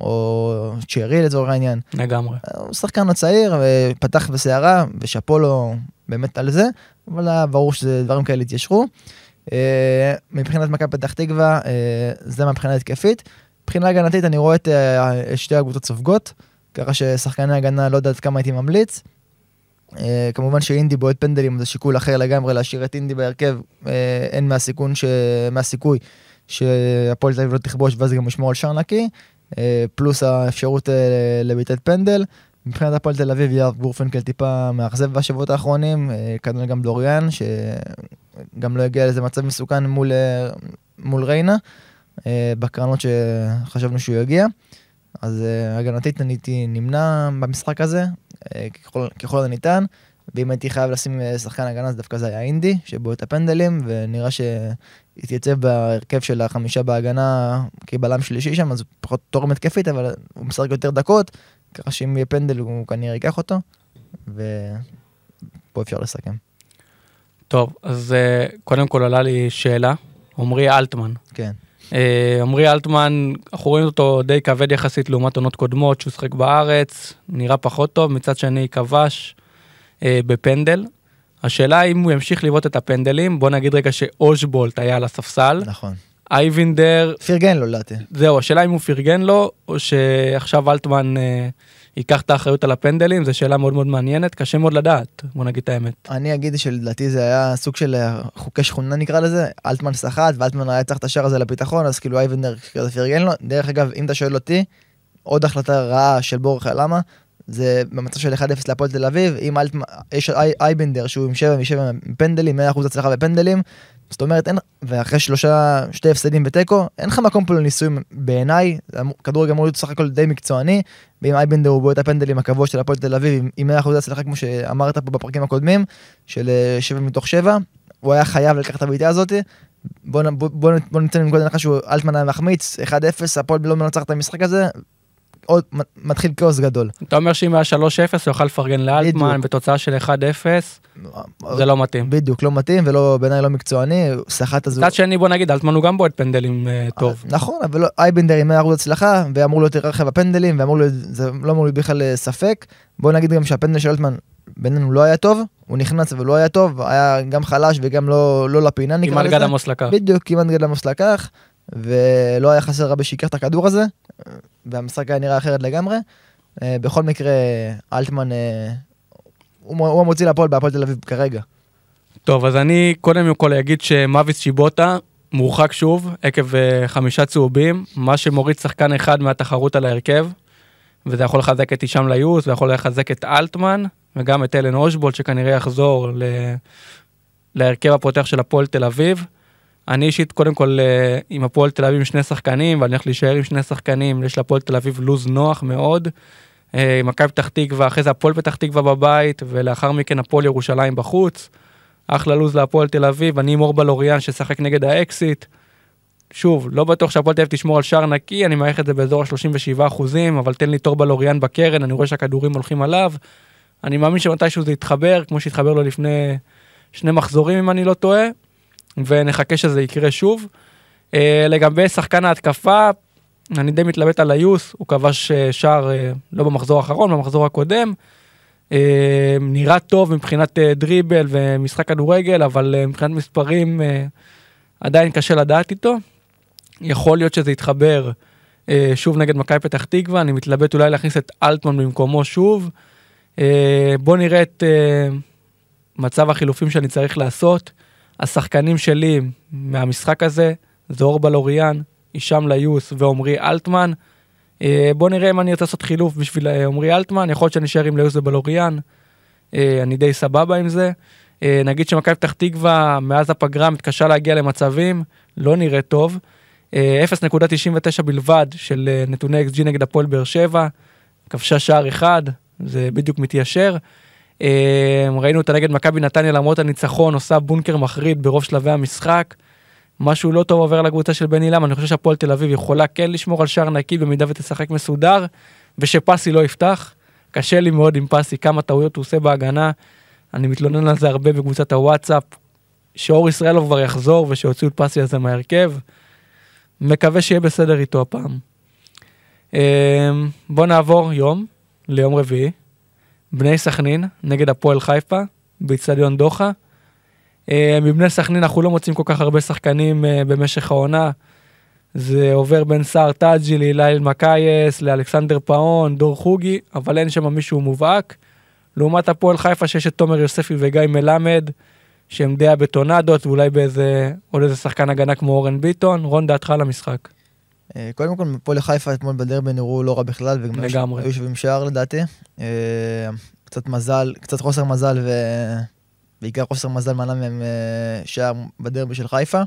או צ'רי לצורך העניין. לגמרי. הוא שחקן הצעיר, ופתח בסערה, ושאפו לו באמת על זה, אבל היה ברור שזה דברים כאלה התיישרו. אה, מבחינת מכבי פתח תקווה, אה, זה מהבחינה התקפית. מבחינה הגנתית אני רואה את אה, שתי הקבוצות סופגות, ככה ששחקני הגנה לא יודעת כמה הייתי ממליץ. אה, כמובן שאינדי בועט פנדלים זה שיקול אחר לגמרי להשאיר את אינדי בהרכב, אה, אין מהסיכון, ש... מהסיכוי שהפועל תל אביב לא תכבוש ואז גם ישמור על שער נקי, אה, פלוס האפשרות אה, לבעיטת פנדל. מבחינת הפועל תל אביב, יאב גורפנקל טיפה מאכזב בשבועות האחרונים, אה, כנראה גם דוריאן, שגם לא הגיע לאיזה מצב מסוכן מול, אה, מול ריינה, אה, בקרנות שחשבנו שהוא יגיע. אז אה, הגנתית הייתי נמנע במשחק הזה, אה, ככל, ככל הניתן, ואם הייתי חייב לשים אה, שחקן הגנה אז דווקא זה היה אינדי, שבו את הפנדלים, ונראה שהתייצב בהרכב של החמישה בהגנה כבלם שלישי שם, אז פחות תורם התקפית, אבל הוא משחק יותר דקות, ככה שאם יהיה פנדל הוא כנראה ייקח אותו, ופה אפשר לסכם. טוב, אז אה, קודם כל עלה לי שאלה, עמרי אלטמן. כן. אה, עמרי אלטמן, אנחנו רואים אותו די כבד יחסית לעומת עונות קודמות, שהוא שחק בארץ, נראה פחות טוב, מצד שני כבש אה, בפנדל. השאלה אם הוא ימשיך לבעוט את הפנדלים, בוא נגיד רגע שאושבולט היה על הספסל, נכון. אייבינדר, פרגן לו לדעתי. זהו, השאלה אם הוא פרגן לו, או שעכשיו אלטמן אה, ייקח את האחריות על הפנדלים, זו שאלה מאוד מאוד מעניינת, קשה מאוד לדעת, בוא נגיד את האמת. אני אגיד שלדעתי זה היה סוג של אה, חוקי שכונה נקרא לזה, אלטמן סחט ואלטמן היה צריך את השער הזה לביטחון, אז כאילו אייבנדר כזה פרגן לו. דרך אגב, אם אתה שואל אותי, עוד החלטה רעה של בורחה, למה? זה במצב של 1-0 להפועל תל אביב, אם אלטמן, יש אי, אייבנדר שהוא עם 7 מ-7 פנדלים, 100% הצלחה בפנדלים, זאת אומרת, אין, ואחרי שלושה, שתי הפסדים בתיקו, אין לך מקום פה לניסויים בעיניי, כדורגל אמור להיות סך הכל די מקצועני, ואם אייבנדר הוא בועט הפנדלים הקבוע של הפועל תל אביב עם- עם 100% הצלחה כמו שאמרת פה בפרקים הקודמים, של 7 מתוך 7, הוא היה חייב לקחת את הבעיטה הזאת. בוא, בוא, בוא, בוא ניתן מנקודת הנחה שהוא אלטמן היה מחמיץ, 1-0, הפועל לא מנצח את המשחק הזה, עוד מתחיל כאוס גדול. אתה אומר שאם היה 3-0 הוא יוכל לפרגן לאלטמן. בתוצאה של 1-0, זה לא מתאים. בדיוק, לא מתאים ולא, בעיניי לא מקצועני, סחט אז הוא... מצד שני בוא נגיד אלטמן הוא גם בועט פנדלים אה, טוב. נכון, אבל לא, אייבנדר עם 100% הצלחה, ואמור להיות היררכיה בפנדלים, ואמור להיות, זה לא אמור להיות בכלל אה, ספק. בוא נגיד גם שהפנדל של אלטמן בינינו לא היה טוב, הוא נכנס אבל לא היה טוב, היה גם חלש וגם לא, לא לפינה נקרא כמעט לזה. גד עמוס לקח. בדיוק, כמעט גד עמוס לקח, ולא היה חסר הרבה שייקח את הכדור הזה, והמשחק היה נראה אחרת לגמרי. אה, בכל מקרה, אלטמן, אה, הוא הוא המוציא לפועל בהפועל תל אביב כרגע. טוב אז אני קודם כל אגיד שמאביס שיבוטה מורחק שוב עקב אה, חמישה צהובים, מה שמוריד שחקן אחד מהתחרות על ההרכב. וזה יכול לחזק את הישאם ליוס ויכול לחזק את אלטמן וגם את אלן אושבולט שכנראה יחזור ל... להרכב הפותח של הפועל תל אביב. אני אישית קודם כל אה, עם הפועל תל אביב עם שני שחקנים ואני הולך להישאר עם שני שחקנים, יש להפועל תל אביב לוז נוח מאוד. אה, מכבי פתח תקווה, אחרי זה הפועל פתח תקווה בבית ולאחר מכן הפועל ירושלים בחוץ. אחלה לוז להפועל תל אביב, אני עם אורבה לוריאן ששחק נגד האקסיט. שוב, לא בטוח שהפועל תל אביב תשמור על שער נקי, אני מעריך את זה באזור ה-37 אחוזים, אבל תן לי תור בלוריאן בקרן, אני רואה שהכדורים הולכים עליו. אני מאמין שמתישהו זה יתחבר, כמו שהתחבר לו לפני שני מחזורים אם אני לא טועה, ונחכה שזה יקרה שוב. אה, לגבי שחקן ההתקפה, אני די מתלבט על היוס, הוא כבש אה, שער אה, לא במחזור האחרון, במחזור הקודם. אה, נראה טוב מבחינת דריבל ומשחק כדורגל, אבל מבחינת מספרים עדיין קשה לדעת איתו. יכול להיות שזה יתחבר שוב נגד מכבי פתח תקווה, אני מתלבט אולי להכניס את אלטמן במקומו שוב. אה, בוא נראה את מצב החילופים שאני צריך לעשות. השחקנים שלי מהמשחק הזה זה אורבה לוריאן, הישאם ליוס ועמרי אלטמן. אה, בוא נראה אם אני רוצה לעשות חילוף בשביל אה, עמרי אלטמן, יכול להיות שאני אשאר עם ליוס ובלוריאן. אה, אני די סבבה עם זה. נגיד שמכבי פתח תקווה מאז הפגרה מתקשה להגיע למצבים, לא נראה טוב. אה, 0.99 בלבד של נתוני XG נגד הפועל באר שבע, כבשה שער אחד, זה בדיוק מתיישר. אה, ראינו אותה נגד מכבי נתניה למרות הניצחון, עושה בונקר מחריד ברוב שלבי המשחק. משהו לא טוב עובר לקבוצה של בני למה, אני חושב שהפועל תל אביב יכולה כן לשמור על שער נקי במידה ותשחק מסודר, ושפסי לא יפתח. קשה לי מאוד עם פסי, כמה טעויות הוא עושה בהגנה. אני מתלונן על זה הרבה בקבוצת הוואטסאפ. שאור ישראלוב כבר יחזור ושיוציאו את פסי הזה מההרכב. מקווה שיהיה בסדר איתו הפעם. אמ, בוא נעבור יום ליום רביעי. בני סכנין נגד הפועל חיפה באיצטדיון דוחא. אה, מבני סכנין אנחנו לא מוצאים כל כך הרבה שחקנים אה, במשך העונה. זה עובר בין סער טאג'י להילל מקייס, לאלכסנדר פאון, דור חוגי, אבל אין שם מישהו מובהק. לעומת הפועל חיפה שיש את תומר יוספי וגיא מלמד, שהם די הבטוחות, ואולי באיזה, עוד איזה שחקן הגנה כמו אורן ביטון. רון, דעתך על המשחק. אה, קודם כל, הפועל חיפה אתמול בדרבי נראו לא רע בכלל, וגם לגמרי. היו שווים שער לדעתי. אה, קצת מזל, קצת חוסר מזל, ובעיקר חוסר מזל מנע מהם אה, שער בדרבי של חיפה.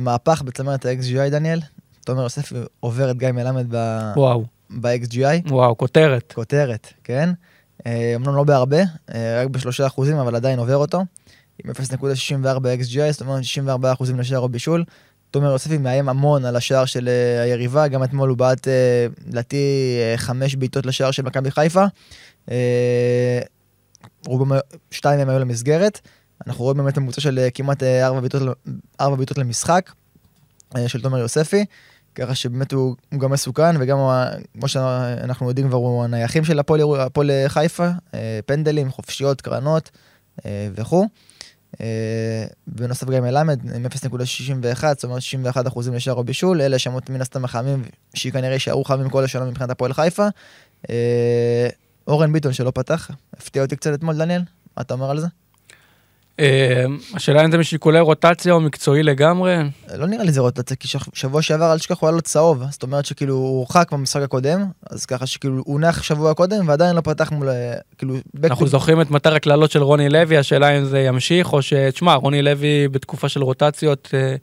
מהפך בצמרת ה-XGI, דניאל. תומר יוסף עובר את גיא מלמד ב- וואו, ב-XGI. וואו, כותרת. כותרת, כן? אמנם לא בהרבה, רק בשלושה אחוזים, אבל עדיין עובר אותו. עם 0.64 XGI, זאת אומרת 64 אחוזים לשער או בישול. תומר יוספי מאיים המון על השער של אה, היריבה, גם אתמול הוא בעט, אה, לדעתי, אה, חמש בעיטות לשער של מכבי חיפה. רובם, שתיים מהם היו למסגרת. אנחנו רואים באמת ממוצע של כמעט ארבע בעיטות, למשחק של תומר יוספי. ככה שבאמת הוא, הוא גם מסוכן, וגם כמו שאנחנו יודעים כבר, הוא הנייחים של הפועל חיפה, פנדלים, חופשיות, קרנות וכו'. אה, בנוסף גם מלמד עם 0.61, זאת אומרת 61 אחוזים לשער או בישול, אלה שמות מן הסתם החמים, שכנראה יישארו חמים כל השנה מבחינת הפועל חיפה. אה, אורן ביטון שלא פתח, הפתיע אותי קצת אתמול, דניאל, מה אתה אומר על זה? אה, השאלה אם זה משיקולי רוטציה או מקצועי לגמרי. לא נראה לי זה רוטציה, כי שבוע שעבר אל תשכח הוא היה לו צהוב, זאת אומרת שכאילו הוא הורחק במשחק הקודם, אז ככה שכאילו הוא הונח שבוע קודם ועדיין לא פתח מול, אה, כאילו, אנחנו זוכרים את מטר הקללות של רוני לוי, השאלה אם זה ימשיך או ש... תשמע, רוני לוי בתקופה של רוטציות, אה,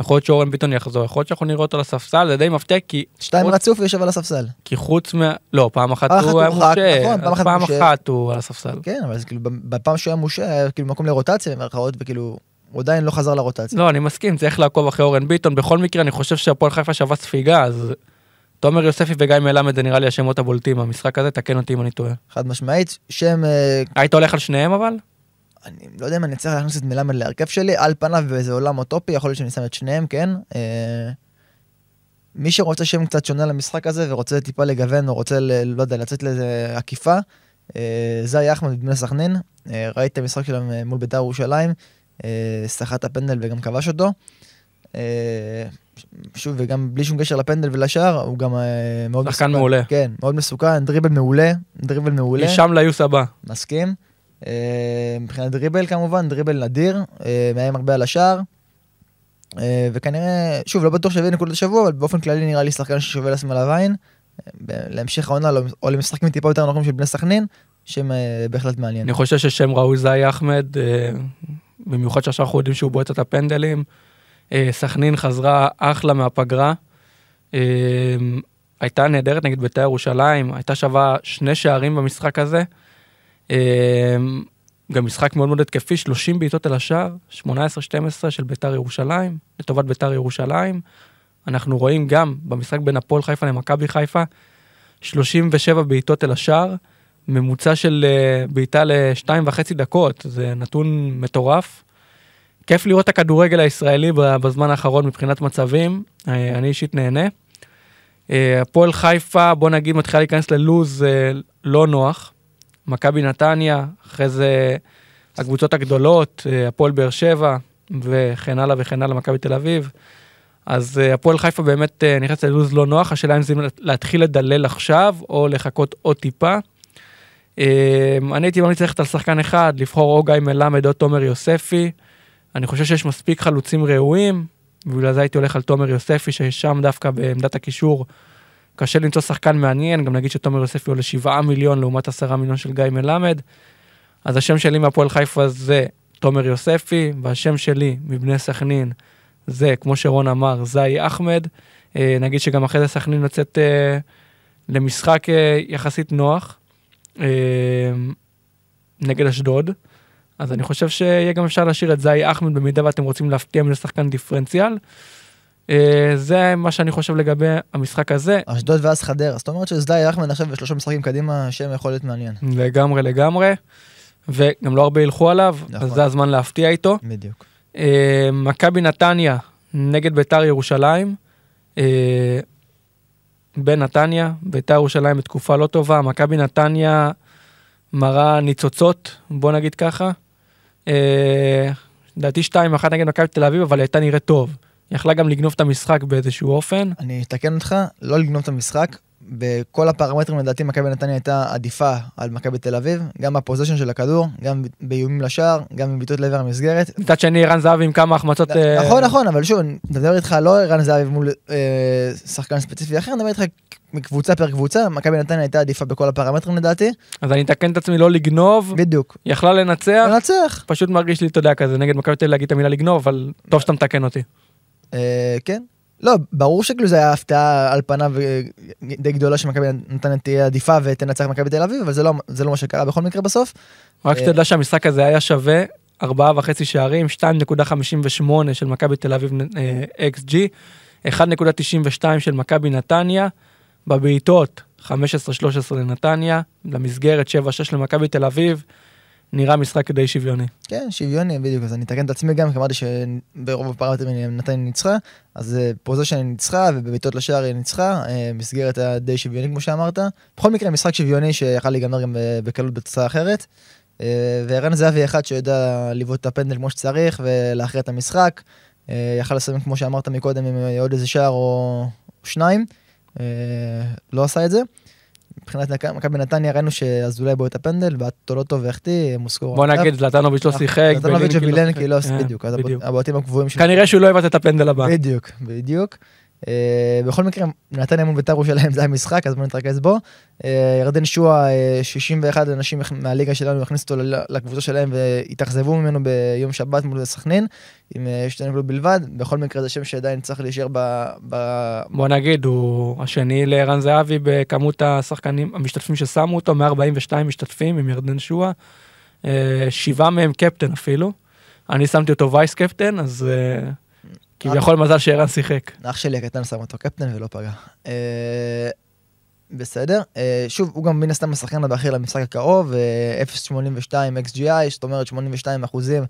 יכול להיות שאורן ביטון יחזור, יכול להיות שאנחנו נראה אותו על הספסל, זה די מפתיע כי, שתיים חוץ- רצוף ויושב על הספסל. כי חוץ מה... לא, פעם אחת הוא היה מושעה, נכון, פעם פעם מושעה. אחת הוא על הספסל. כן, אבל זה כאילו בפעם שהוא היה מושעה, היה כאילו מקום לרוטציה במרכאות, וכאילו, הוא עדיין לא חזר לרוטציה. לא, אני מסכים, צריך לעקוב אחרי אורן ביטון. בכל מקרה, אני חושב שהפועל חיפה שווה ספיגה, אז תומר יוספי וגיא מלמד זה נראה לי השמות הבולטים במשחק הזה, תקן אותי אם אני טועה. חד משמעית, שם, אה, היית הולך על שניהם אבל? אני לא יודע אם אני אצליח להכניס את מלמד להרכב שלי, על פניו באיזה עולם אוטופי, יכול להיות שאני שם את שניהם, כן. אה, מי שרוצה שם קצת שונה למשחק הזה ורוצה טיפה לגוון או רוצה, ל- לא יודע, לצאת לאיזה עקיפה, אה, זי אחמד מבני סכנין, אה, ראיתי את המשחק שלהם אה, מול בית"ר ירושלים, אה, סחט הפנדל וגם כבש אותו. אה, שוב, וגם בלי שום קשר לפנדל ולשער, הוא גם אה, מאוד שחקן מעולה. כן, מאוד מסוכן, דריבל מעולה, דריבל מעולה. משם ליוס הבא. מסכים. אה, מבחינת דריבל כמובן, דריבל נדיר, אה, מאיים הרבה על השער. אה, וכנראה, שוב, לא בטוח שיביא נקודות השבוע, אבל באופן כללי נראה לי שחקן ששווה לשים עליו עין. להמשך העונה לא- או למשחקים טיפה יותר נוחים של בני סכנין, שם בהחלט מעניין. אני חושב ששם ראוי זי אחמד, אה, במיוחד שעכשיו אנחנו יודעים שהוא בועט את הפנדלים. סכנין חזרה אחלה מהפגרה. הייתה נהדרת נגד בית"ר ירושלים, הייתה שווה שני שערים במשחק הזה. אה, גם משחק מאוד מאוד התקפי, 30 בעיטות אל השער, 18-12 של בית"ר ירושלים, לטובת בית"ר ירושלים. אנחנו רואים גם במשחק בין הפועל חיפה למכבי חיפה, 37 בעיטות אל השער, ממוצע של אה, בעיטה לשתיים וחצי דקות, זה נתון מטורף. כיף לראות את הכדורגל הישראלי בזמן האחרון מבחינת מצבים, אה, אני אישית נהנה. אה, הפועל חיפה, בוא נגיד, מתחילה להיכנס ללוז לא נוח. מכבי נתניה, אחרי זה הקבוצות הגדולות, אה, הפועל באר שבע וכן הלאה וכן הלאה, מכבי תל אביב. אז אה, הפועל חיפה באמת אה, נכנסת ללוז לא נוח, השאלה אם זה להתחיל לדלל עכשיו או לחכות עוד טיפה. אני הייתי ממליץ ללכת על שחקן אחד, לבחור או גיא מלמד או תומר יוספי. אני חושב שיש מספיק חלוצים ראויים, ובגלל זה הייתי הולך על תומר יוספי, ששם דווקא בעמדת הקישור קשה למצוא שחקן מעניין, גם נגיד שתומר יוספי עולה 7 מיליון לעומת 10 מיליון של גיא מלמד. אז השם שלי מהפועל חיפה זה תומר יוספי, והשם שלי מבני סכנין זה, כמו שרון אמר, זאי אחמד. אה, נגיד שגם אחרי זה סכנין יוצאת אה, למשחק אה, יחסית נוח נגד אשדוד. אז אני חושב שיהיה גם אפשר להשאיר את זאי אחמד במידה ואתם רוצים להפתיע מזה שחקן דיפרנציאל. אה, זה מה שאני חושב לגבי המשחק הזה. אשדוד ואז חדרה, זאת אומרת שזדאי אחמד עכשיו בשלושה משחקים קדימה, שם יכול להיות מעניין. לגמרי לגמרי. וגם לא הרבה ילכו עליו, נכון. אז זה הזמן להפתיע איתו. בדיוק. אה, מכבי נתניה נגד ביתר ירושלים. אה, בנתניה, ביתר ירושלים בתקופה לא טובה, מכבי נתניה מראה ניצוצות, בוא נגיד ככה. לדעתי 2-1 נגד מכבי תל אביב, אבל הייתה נראית טוב. יכלה גם לגנוב את המשחק באיזשהו אופן. אני אתקן אותך, לא לגנוב את המשחק, בכל הפרמטרים לדעתי מכבי נתניה הייתה עדיפה על מכבי תל אביב, גם בפוזיישן של הכדור, גם באיומים לשער, גם בבעיטות לעבר המסגרת. מצד שני ערן זהבי עם כמה החמצות... אה, נכון, נכון, אבל שוב, אני מדבר איתך לא ערן זהבי מול אה, שחקן ספציפי אחר, אני מדבר איתך מקבוצה פר קבוצה, מכבי נתניה הייתה עדיפה בכל הפרמטרים לדעתי. אז אני אתקן את עצמי לא לגנוב, בדיוק. יכלה לנצח, לנצח. פשוט מרגיש לי, אתה יודע, כזה נגד מכבי תל אביב להגיד את המילה לגנוב, אבל טוב שאתה מתקן אותי. אה, כן. לא, ברור שכאילו זה היה הפתעה על פניו אה, די גדולה שמכבי נתניה תהיה עדיפה ותנצח מכבי תל אביב, אבל זה לא, זה לא מה שקרה בכל מקרה בסוף. רק אה, שתדע שהמשחק הזה היה שווה ארבעה וחצי שערים, 2.58 של מכבי תל אביב אה, XG, 1.92 של מכבי נתניה, בבעיטות 15-13 לנתניה, למסגרת 7-6 למכבי תל אביב, נראה משחק די שוויוני. כן, שוויוני, בדיוק, אז אני אתקן את עצמי גם, כי אמרתי שברוב הפרמטרים נתניה ניצחה, אז פוזיישן היא ניצחה, ובבעיטות לשער היא ניצחה, אה, מסגרת היה די שוויוני כמו שאמרת. בכל מקרה, משחק שוויוני שיכל להיגמר גם בקלות בתוצאה אחרת. אה, וערן זהבי אחד שיודע לבעוט את הפנדל כמו שצריך ולהכריע את המשחק. אה, יכל לסיים כמו שאמרת מקודם עם עוד איזה שער או שניים. לא עשה את זה. מבחינת מכבי נתניה ראינו שאזולאי בועט הפנדל, אותו לא טוב והחטיא, מוסקור. בוא נגיד, זלטנוביץ' לא שיחק, זלטנוביץ' ובילנקי לא, בדיוק, הבועטים הקבועים שלו. כנראה שהוא לא יבעט את הפנדל הבא. בדיוק, בדיוק. Uh, בכל מקרה, נתניה מול בית"ר ירושלים זה המשחק, אז בוא נתרכז בו. Uh, ירדן שועה, uh, 61 אנשים מהליגה שלנו הכניסו אותו לקבוצה שלהם והתאכזבו ממנו ביום שבת מול סכנין, עם שתי נקודות בלבד. בכל מקרה זה שם שעדיין צריך להישאר ב... ב... בוא נגיד, הוא השני לערן זהבי בכמות השחקנים, המשתתפים ששמו אותו, 142 משתתפים עם ירדן שועה, שבעה מהם קפטן אפילו. אני שמתי אותו וייס קפטן, אז... כביכול מזל שערן שיחק. אח שלי הקטן שם אותו קפטן ולא פגע. אה, בסדר. אה, שוב, הוא גם מן הסתם השחקן הבכיר למשחק הקרוב, 0.82 xGI, זאת אומרת 82 אחוזים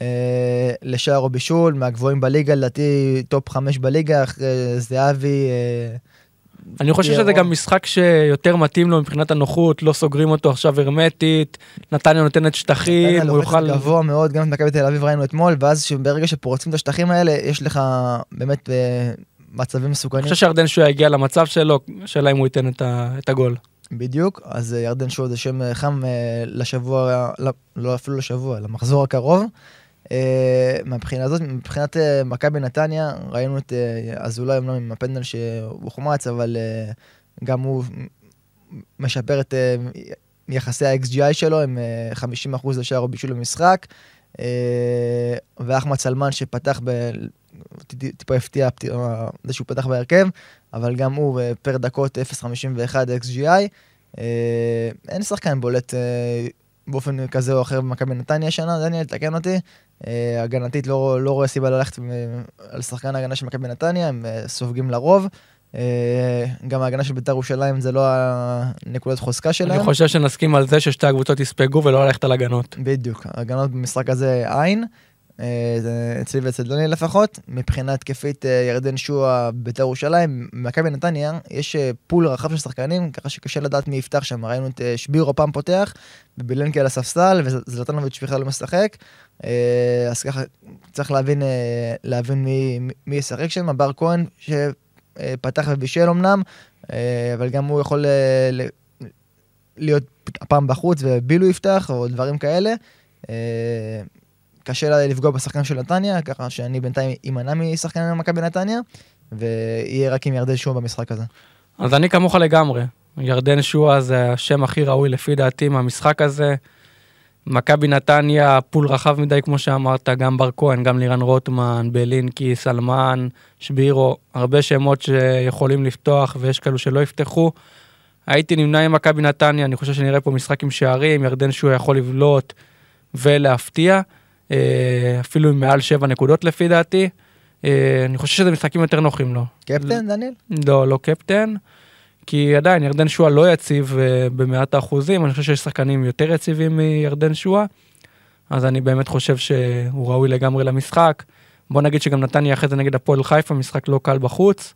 אה, לשער או בישול, מהגבוהים בליגה, לדעתי טופ 5 בליגה, אחרי זהבי. אני חושב שזה גם משחק שיותר מתאים לו מבחינת הנוחות, לא סוגרים אותו עכשיו הרמטית, נתניה נותנת שטחים, הוא יוכל... גבוה מאוד, גם את מכבי תל אביב ראינו אתמול, ואז ברגע שפורצים את השטחים האלה, יש לך באמת אה, מצבים מסוכנים. אני חושב שירדן שועה הגיע למצב שלו, השאלה אם הוא ייתן את הגול. בדיוק, אז אה, ירדן שועה זה שם אה, חם לשבוע, לא, לא אפילו לשבוע, למחזור הקרוב. Uh, מהבחינה הזאת, מבחינת uh, מכבי נתניה, ראינו את uh, אזולאי אמנם עם הפנדל שהוא חומץ, אבל גם הוא משפר את יחסי ה-XGI שלו עם uh, 50% לשער או בישול במשחק. ואחמד סלמן שפתח, ב... טיפה הפתיע זה שהוא פתח בהרכב, אבל גם הוא פר דקות 0.51 XGI. אין שחקן בולט באופן כזה או אחר במכבי נתניה השנה, דניאל, תקן אותי. אה, הגנתית לא, לא רואה סיבה ללכת על שחקן ההגנה של מכבי נתניה, הם אה, סופגים לרוב. אה, גם ההגנה של בית"ר ירושלים זה לא הנקודת חוזקה שלהם. אני חושב שנסכים על זה ששתי הקבוצות יספגו ולא ללכת על הגנות. בדיוק, הגנות במשחק הזה אין. אה, אצלי ואצל דוני לפחות. מבחינה התקפית אה, ירדן שועה בית"ר ירושלים, מכבי נתניה, יש אה, פול רחב של שחקנים, ככה שקשה לדעת מי יפתח שם. ראינו את שבירו פעם פותח, ובילנקי על הספסל, וזלטנוביץ' בכלל לא משחק. אז ככה צריך להבין, להבין מי, מי ישחק שם. בר כהן שפתח ובישל אמנם, אבל גם הוא יכול להיות הפעם בחוץ ובילו יפתח, או דברים כאלה. קשה לה לפגוע בשחקן של נתניה, ככה שאני בינתיים אמנע משחקן מכבי נתניה, ויהיה רק עם ירדן שועה במשחק הזה. אז אני כמוך לגמרי. ירדן שועה זה השם הכי ראוי לפי דעתי מהמשחק הזה. מכבי נתניה, פול רחב מדי כמו שאמרת, גם בר כהן, גם לירן רוטמן, בלינקי, סלמן, שבירו, הרבה שמות שיכולים לפתוח ויש כאלו שלא יפתחו. הייתי נמנע עם מכבי נתניה, אני חושב שנראה פה משחק עם שערים, ירדן שועה יכול לבלוט ולהפתיע. אה, אפילו עם מעל 7 נקודות לפי דעתי. אה, אני חושב שזה משחקים יותר נוחים לו. קפטן, דניאל? לא, לא קפטן. כי עדיין ירדן שואה לא יציב uh, במאת האחוזים, אני חושב שיש שחקנים יותר יציבים מירדן שואה, אז אני באמת חושב שהוא ראוי לגמרי למשחק. בוא נגיד שגם נתניה אחרי זה נגד הפועל חיפה, משחק לא קל בחוץ,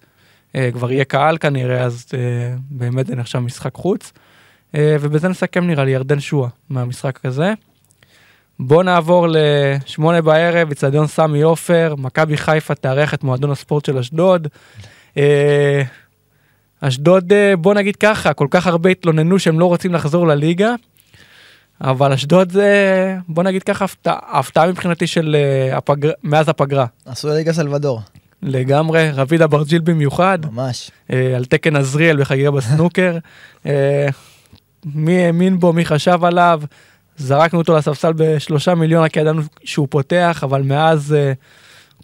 כבר יהיה קהל כנראה, אז באמת זה נחשב משחק חוץ. ובזה נסכם נראה לי ירדן שואה מהמשחק הזה. בוא נעבור לשמונה בערב, אצטדיון סמי עופר, מכבי חיפה תארח את מועדון הספורט של אשדוד. אה, אשדוד, אה, בוא נגיד ככה, כל כך הרבה התלוננו שהם לא רוצים לחזור לליגה, אבל אשדוד זה, בוא נגיד ככה, הפתעה, הפתעה מבחינתי של אה, הפגר, מאז הפגרה. עשו לליגה סלבדור, לגמרי, רביד אברג'יל במיוחד, ממש. אה, על תקן עזריאל בחגיגה בסנוקר. אה, מי האמין בו, מי חשב עליו, זרקנו אותו לספסל בשלושה מיליון, רק ידענו שהוא פותח, אבל מאז אה,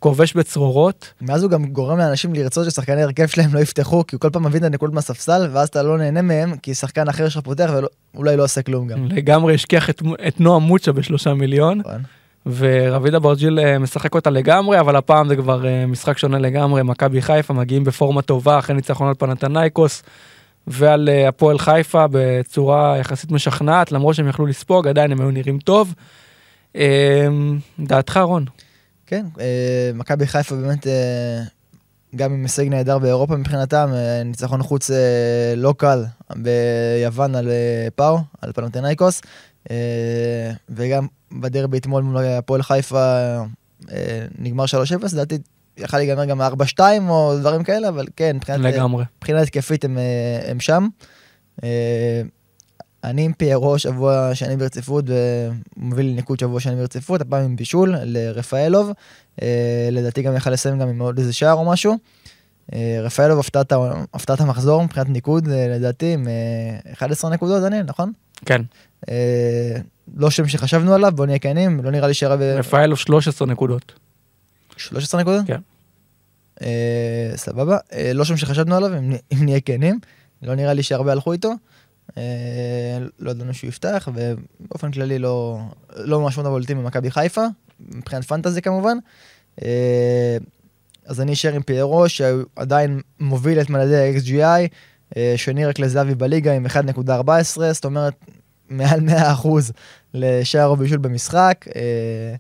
כובש בצרורות. מאז הוא גם גורם לאנשים לרצות ששחקני הרכב שלהם לא יפתחו, כי הוא כל פעם מביא את הנקודות מהספסל, ואז אתה לא נהנה מהם, כי שחקן אחר שלך פותח ואולי לא עושה כלום גם. לגמרי השכיח את, את נועה מוצ'ה בשלושה מיליון, נכון. ורביד אברג'יל אה, משחק אותה לגמרי, אבל הפעם זה כבר אה, משחק שונה לגמרי, מכבי חיפה מגיעים בפורמה טובה אחרי ניצחון על פנתנייקוס, ועל אה, הפועל חיפה בצורה יחסית משכנעת, למרות שהם יכלו לספוג, עדיין הם היו נראים טוב. אה, דעתך רון? כן, אה, מכבי חיפה באמת, אה, גם עם הישג נהדר באירופה מבחינתם, ניצחון חוץ לא קל ביוון על פאו, על פנתנייקוס, אה, וגם בדרבי אתמול מול הפועל חיפה נגמר 3-0, לדעתי יכל להיגמר גם 4-2 או דברים כאלה, אבל כן, מבחינת... לגמרי. מבחינה התקפית הם, אה, הם שם. אה, אני עם פיירו שבוע שני ברציפות ומוביל ניקוד שבוע שני ברציפות, הפעם עם בישול לרפאלוב. אה, לדעתי גם יכל לסיים גם עם עוד איזה שער או משהו. אה, רפאלוב הפתעת המחזור מבחינת ניקוד, אה, לדעתי עם אה, 11 נקודות, דניאל, נכון? כן, אה, לא שם שחשבנו עליו, בוא נהיה כנים, לא נראה לי שירה ב... רפאלוב 13 נקודות. 13 נקודות? כן. אה, סבבה. אה, לא שם שחשבנו עליו, אם, אם נהיה כנים. לא נראה לי שהרבה הלכו איתו. אה, לא ידענו שהוא יפתח, ובאופן כללי לא, לא ממש מאוד בולטים במכבי חיפה, מבחינת פנטזי כמובן. אה, אז אני אשאר עם פיירו, שעדיין מוביל את מדדי ה-XGI, אה, שני רק לזהבי בליגה עם 1.14, זאת אומרת, מעל 100% לשער או בישול במשחק. אה,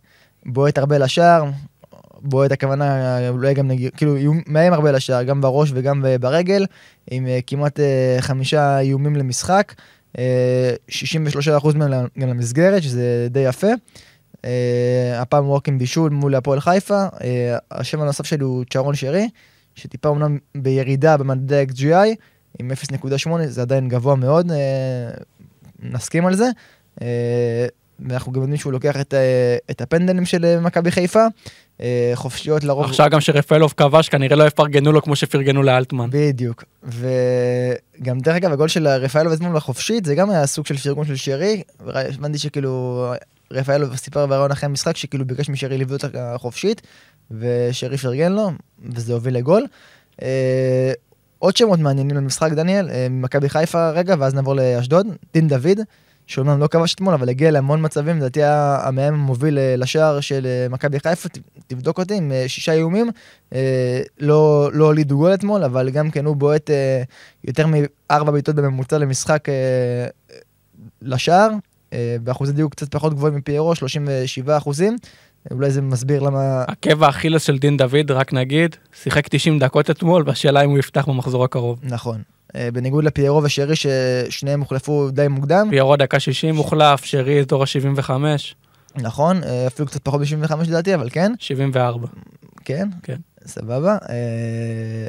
בועט הרבה לשער, בועט הכוונה אולי גם נגיד, כאילו איום- מאיים הרבה לשער, גם בראש וגם ברגל, עם אה, כמעט אה, חמישה איומים למשחק, אה, 63% מהם גם למסגרת, שזה די יפה. אה, הפעם ווק עם בישול מול הפועל חיפה, אה, השם הנוסף שלי הוא צ'רון שרי, שטיפה אמנם בירידה במדדי ה-XGI, עם 0.8, זה עדיין גבוה מאוד, אה, נסכים על זה. אה, ואנחנו גם יודעים שהוא לוקח את, אה, את הפנדלים של אה, מכבי חיפה, אה, חופשיות לרוב. עכשיו גם שרפאלוב כבש, כנראה לא יפרגנו לו כמו שפרגנו לאלטמן. בדיוק. וגם דרך אגב, הגול של רפאלוב אתמול בחופשית, זה גם היה סוג של פרגון של שרי. הבנתי שכאילו, רפאלוב סיפר בראיון אחרי המשחק, שכאילו ביקש משרי לביא אותה חופשית, ושרי פרגן לו, וזה הוביל לגול. אה, עוד שמות מעניינים למשחק, דניאל, אה, ממכבי חיפה רגע, ואז נעבור לאשדוד. דין דוד, שאומנם לא כבש אתמול, אבל הגיע להמון מצבים, לדעתי המאמן המוביל אה, לשער של אה, מכבי חיפה, תבדוק אותי, עם אה, שישה איומים. לא לא הולידו גול אתמול, אבל גם כן הוא בועט יותר מארבע בעיטות בממוצע למשחק לשער, באחוזי דיוק קצת פחות גבוהים מפיירו, 37 אחוזים. אולי זה מסביר למה... עקב האכילס של דין דוד, רק נגיד, שיחק 90 דקות אתמול, והשאלה אם הוא יפתח במחזור הקרוב. נכון. אה, בניגוד לפיירו ושרי, ששניהם הוחלפו די מוקדם. פיירו דקה 60 מוחלף, שרי אזור ה-75, נכון, אה, אפילו קצת פחות מ-75 לדעתי, אבל כן. 74. כן? כן. סבבה. אה,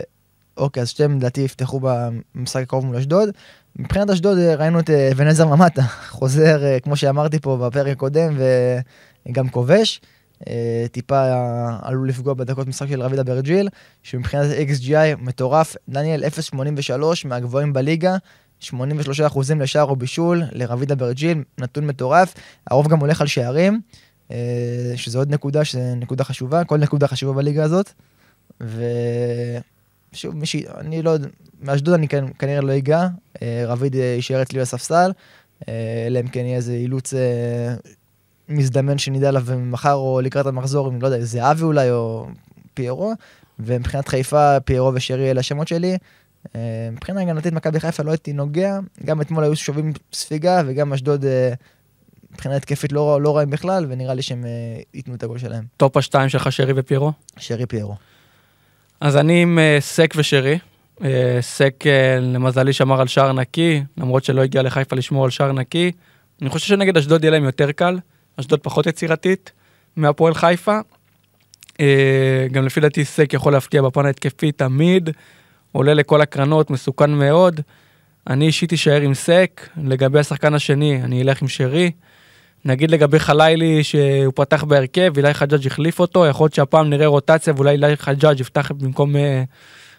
אוקיי, אז שתיהם לדעתי יפתחו במשחק הקרוב מול אשדוד. מבחינת אשדוד ראינו את ונזר ממטה, חוזר, כמו שאמרתי פה בפרק הקודם, וגם כובש. אה, טיפה עלול לפגוע בדקות משחק של רביד אברג'יל, שמבחינת XGI מטורף. דניאל 0.83 מהגבוהים בליגה. 83% לשער או בישול לרביד אברג'יל, נתון מטורף. הרוב גם הולך על שערים, אה, שזה עוד נקודה, שזה נקודה חשובה, כל נקודה חשובה בליגה הזאת. ושוב, מי ש... אני לא יודע, מאשדוד אני כנ- כנראה לא אגע, אה, רביד יישאר אצלי בספסל, אה, אלא אם כן יהיה איזה אילוץ מזדמן שנדע עליו מחר או לקראת המחזור, אם לא יודע, זהבי אולי או פיירו, ומבחינת חיפה, פיירו ושרי אלה השמות שלי. אה, מבחינה הגנתית מכבי חיפה לא הייתי נוגע, גם אתמול היו שווים ספיגה וגם אשדוד אה, מבחינה התקפית לא, לא רעים בכלל, ונראה לי שהם אה, ייתנו את הגול שלהם. טופ השתיים שלך שרי ופיירו. שרי פיירו. אז אני עם סק ושרי. סק למזלי שמר על שער נקי, למרות שלא הגיע לחיפה לשמור על שער נקי. אני חושב שנגד אשדוד יהיה להם יותר קל, אשדוד פחות יצירתית מהפועל חיפה. אה, גם לפי דעתי סק יכול להפתיע בפן ההתקפי תמיד, עולה לכל הקרנות, מסוכן מאוד. אני אישית אשאר עם סק, לגבי השחקן השני, אני אלך עם שרי. נגיד לגבי חלילי שהוא פתח בהרכב, אילי חג'אג' החליף אותו, יכול להיות שהפעם נראה רוטציה ואולי אילי חג'אג' יפתח במקום uh,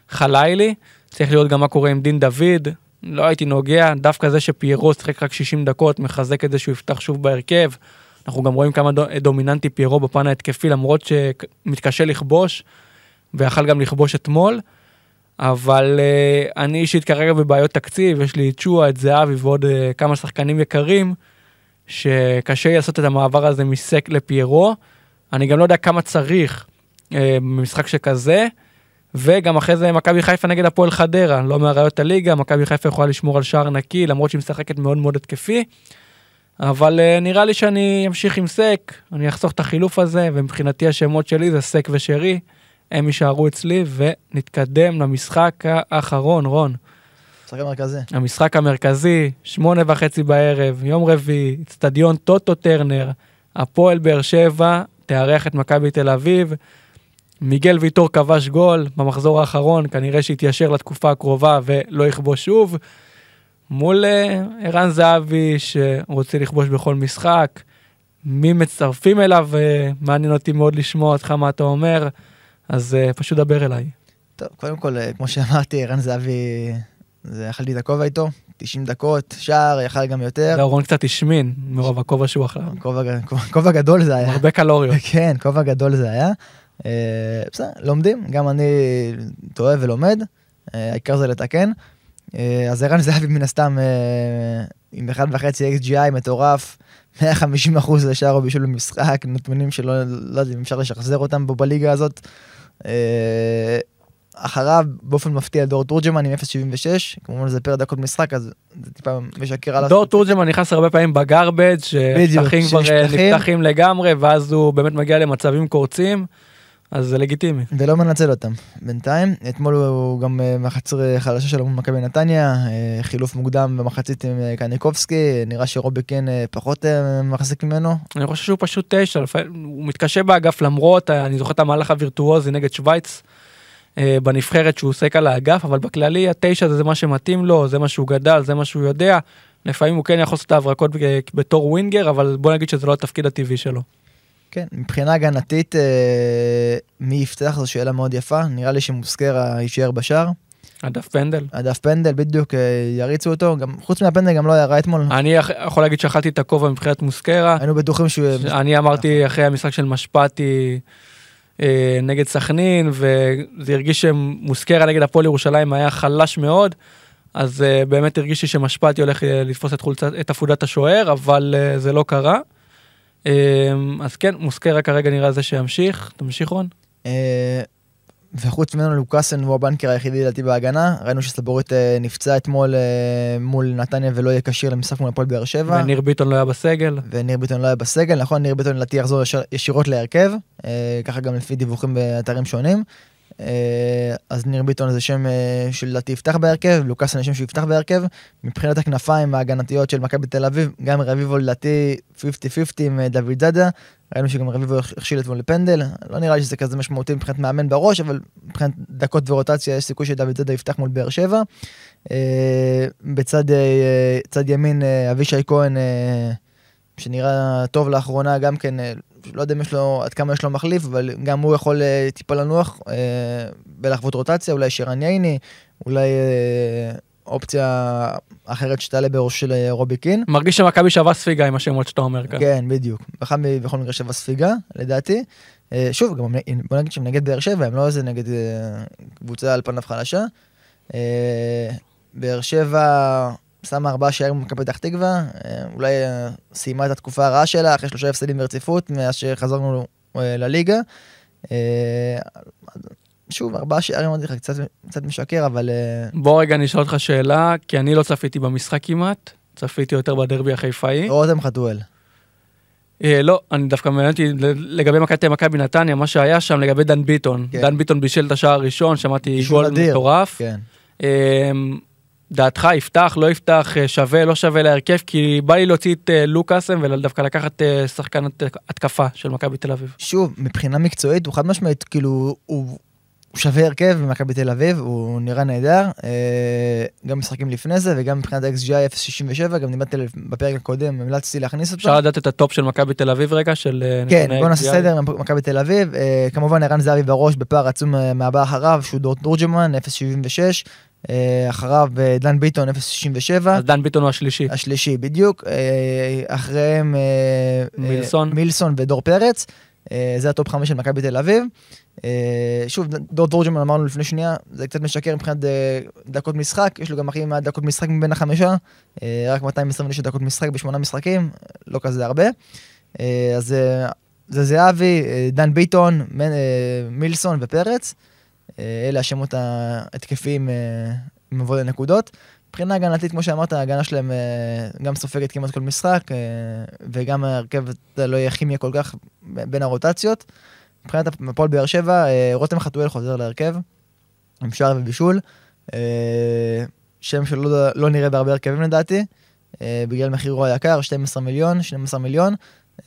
חלילי. צריך לראות גם מה קורה עם דין דוד, לא הייתי נוגע, דווקא זה שפיירו שיחק רק 60 דקות מחזק את זה שהוא יפתח שוב בהרכב. אנחנו גם רואים כמה דומיננטי פיירו בפן ההתקפי למרות שמתקשה לכבוש, ויכל גם לכבוש אתמול. אבל uh, אני אישית כרגע בבעיות תקציב, יש לי את שואה, את זהבי ועוד uh, כמה שחקנים יקרים, שקשה לעשות את המעבר הזה מסק לפיירו. אני גם לא יודע כמה צריך uh, במשחק שכזה. וגם אחרי זה מכבי חיפה נגד הפועל חדרה, לא מאריות הליגה, מכבי חיפה יכולה לשמור על שער נקי, למרות שהיא משחקת מאוד מאוד התקפי. אבל uh, נראה לי שאני אמשיך עם סק, אני אחסוך את החילוף הזה, ומבחינתי השמות שלי זה סק ושרי, הם יישארו אצלי, ונתקדם למשחק האחרון, רון. המשחק המרכזי. המשחק המרכזי, שמונה וחצי בערב, יום רביעי, אצטדיון טוטו טרנר, הפועל באר שבע, תארח את מכבי תל אביב. מיגל ויטור כבש גול במחזור האחרון, כנראה שהתיישר לתקופה הקרובה ולא יכבוש שוב. מול אה, ערן זהבי שרוצה לכבוש בכל משחק. מי מצטרפים אליו, אה, מעניין אותי מאוד לשמוע אותך מה אתה אומר, אז אה, פשוט דבר אליי. טוב, קודם כל, כמו שאמרתי, ערן זהבי, זה יכלתי את הכובע איתו, 90 דקות, שער, יכל גם יותר. לא, רון קצת השמין מרוב הכובע שהוא אכל. כובע גדול זה היה. הרבה קלוריות. כן, כובע גדול זה היה. בסדר, לומדים, גם אני טועה ולומד, העיקר זה לתקן. אה, אז ערן זהבי מן הסתם עם 1.5 XGI מטורף, 150 אחוז לשער או בישול במשחק, נתונים שלא לא יודע אם אפשר לשחזר אותם פה בליגה הזאת. אחריו באופן מפתיע דור תורג'מן עם 0.76, כמובן זה פר דקות משחק אז זה טיפה משקר עליו. דור תורג'מן נכנס הרבה פעמים בגרבג' ששטחים כבר נפתחים לגמרי ואז הוא באמת מגיע למצבים קורצים. אז זה לגיטימי. ולא מנצל אותם בינתיים. אתמול הוא גם אה, מחציר חלשה שלו מול מכבי נתניה, אה, חילוף מוקדם במחצית עם אה, קניקובסקי, נראה שרובי כן פחות מחזיק ממנו. אני חושב שהוא פשוט תשע, הוא מתקשה באגף למרות, אני זוכר את המהלך הווירטואוזי נגד שווייץ. בנבחרת שהוא עוסק על האגף, אבל בכללי התשע זה מה שמתאים לו, זה מה שהוא גדל, זה מה שהוא יודע. לפעמים הוא כן יכול לעשות את ההברקות בתור ווינגר, אבל בוא נגיד שזה לא התפקיד הטבעי שלו. כן, מבחינה הגנתית, אה, מי יפתח זו שאלה מאוד יפה, נראה לי שמוסקרה יישאר בשער. הדף פנדל. הדף פנדל, בדיוק, אה, יריצו אותו, גם חוץ מהפנדל גם לא היה רע אתמול. אני יכול להגיד שאכלתי את הכובע מבחינת מוסקרה. היינו בטוחים שהוא... אני אמרתי אחרי המשחק של משפטי אה, נגד סכנין, וזה הרגיש שמוסקרה נגד הפועל ירושלים היה חלש מאוד. אז באמת הרגיש לי שמשפטי הולך לתפוס את, חולצת, את עפודת השוער, אבל זה לא קרה. אמ, אז כן, מוסקרה כרגע נראה זה שימשיך, תמשיך רון. אה, וחוץ ממנו לוקאסן הוא הבנקר היחידי לדעתי בהגנה, ראינו שסבורית אה, נפצע אתמול אה, מול נתניה ולא יהיה כשיר למשחק מול הפועל באר שבע. וניר ביטון לא היה בסגל. וניר ביטון לא היה בסגל, נכון, ניר ביטון לדעתי יחזור ישירות להרכב, ככה גם לפי דיווחים באתרים שונים. אה, אז ניר ביטון זה שם אה, שלדעתי יפתח בהרכב, לוקאסן זה שם שיפתח בהרכב. מבחינת הכנפיים ההגנתיות של מכבי תל אביב, גם רביבו לדעתי 50-50 עם אה, דוד זאדה. ראינו שגם רביבו הכשיל אתמול לפנדל, לא נראה לי שזה כזה משמעותי מבחינת מאמן בראש, אבל מבחינת דקות ורוטציה יש סיכוי שדוד זאדה יפתח מול באר שבע. בצד ימין אבישי כהן, שנראה טוב לאחרונה, גם כן לא יודע אם יש לו, עד כמה יש לו מחליף, אבל גם הוא יכול אה, טיפה לנוח אה, בלחוות רוטציה, אולי שרן ייני, אולי אה, אופציה אחרת שתעלה בראש של אה, רובי קין. מרגיש שמכבי שווה ספיגה עם השמות שאתה אומר כאן. כן, בדיוק. בכל, בכל מקרה שווה ספיגה, לדעתי. אה, שוב, גם בוא נגיד שהם נגד באר שבע, הם לא איזה נגד אה, קבוצה על פניו חלשה. אה, באר שבע... שמה ארבעה שערים במכבי פתח תקווה, אה, אולי אה, סיימה את התקופה הרעה שלה אחרי שלושה הפסדים ברציפות מאז שחזרנו אה, לליגה. שוב, ארבעה שערים אמרתי לך קצת, קצת משקר, אבל... בוא רגע אני אשאל אותך שאלה, כי אני לא צפיתי במשחק כמעט, צפיתי יותר בדרבי החיפאי. רותם חתואל. לא, אני דווקא מעניין אותי לגבי מכבי נתניה, מה שהיה שם לגבי דן ביטון. כן. דן ביטון בישל את השער הראשון, שמעתי גול מטורף. כן. דעתך יפתח, לא יפתח, אה, שווה, לא שווה להרכב, כי בא לי להוציא את אה, לוקאסן ודווקא לקחת אה, שחקן התקפה של מכבי תל אביב. שוב, מבחינה מקצועית הוא חד משמעית, כאילו, הוא הוא שווה הרכב במכבי תל אביב, הוא נראה נהדר, גם משחקים לפני זה וגם מבחינת ה-XGI 0.67, גם דיברתי בפרק הקודם, המלצתי להכניס אותו. אפשר לדעת את הטופ של מכבי תל אביב רגע, של כן, בוא נעשה? סדר, מכבי תל אביב, כמובן ערן זהבי בראש בפער עצום מהבא אחריו, שהוא דור תורג'מן, 0.76, אה, אחריו אה, דן ביטון, 0.67. אז דן ביטון הוא השלישי. השלישי בדיוק, אה, אחריהם אה, מילסון. אה, מילסון ודור פרץ, אה, זה הטופ חמש של מכבי תל אביב. אה, שוב, דור תורג'מן אמרנו לפני שנייה, זה קצת משקר מבחינת אה, דקות משחק, יש לו גם הכי מעט דקות משחק מבין החמישה, אה, רק 229 דקות משחק בשמונה משחקים, לא כזה הרבה. אה, אז אה, זה זהבי, אה, דן ביטון, אה, מילסון ופרץ. אה, אלה השמות ההתקפיים אה, מבוא לנקודות. מבחינה הגנתית, כמו שאמרת, ההגנה שלהם אה, גם סופגת כמעט כל משחק, וגם ההרכב לא יהיה כימיה כל כך בין הרוטציות. מבחינת הפועל באר שבע, רותם חתואל חוזר להרכב, עם שער ובישול. שם שלא לא נראה בהרבה הרכבים לדעתי, בגלל מחירו היקר, 12 מיליון, 12 מיליון.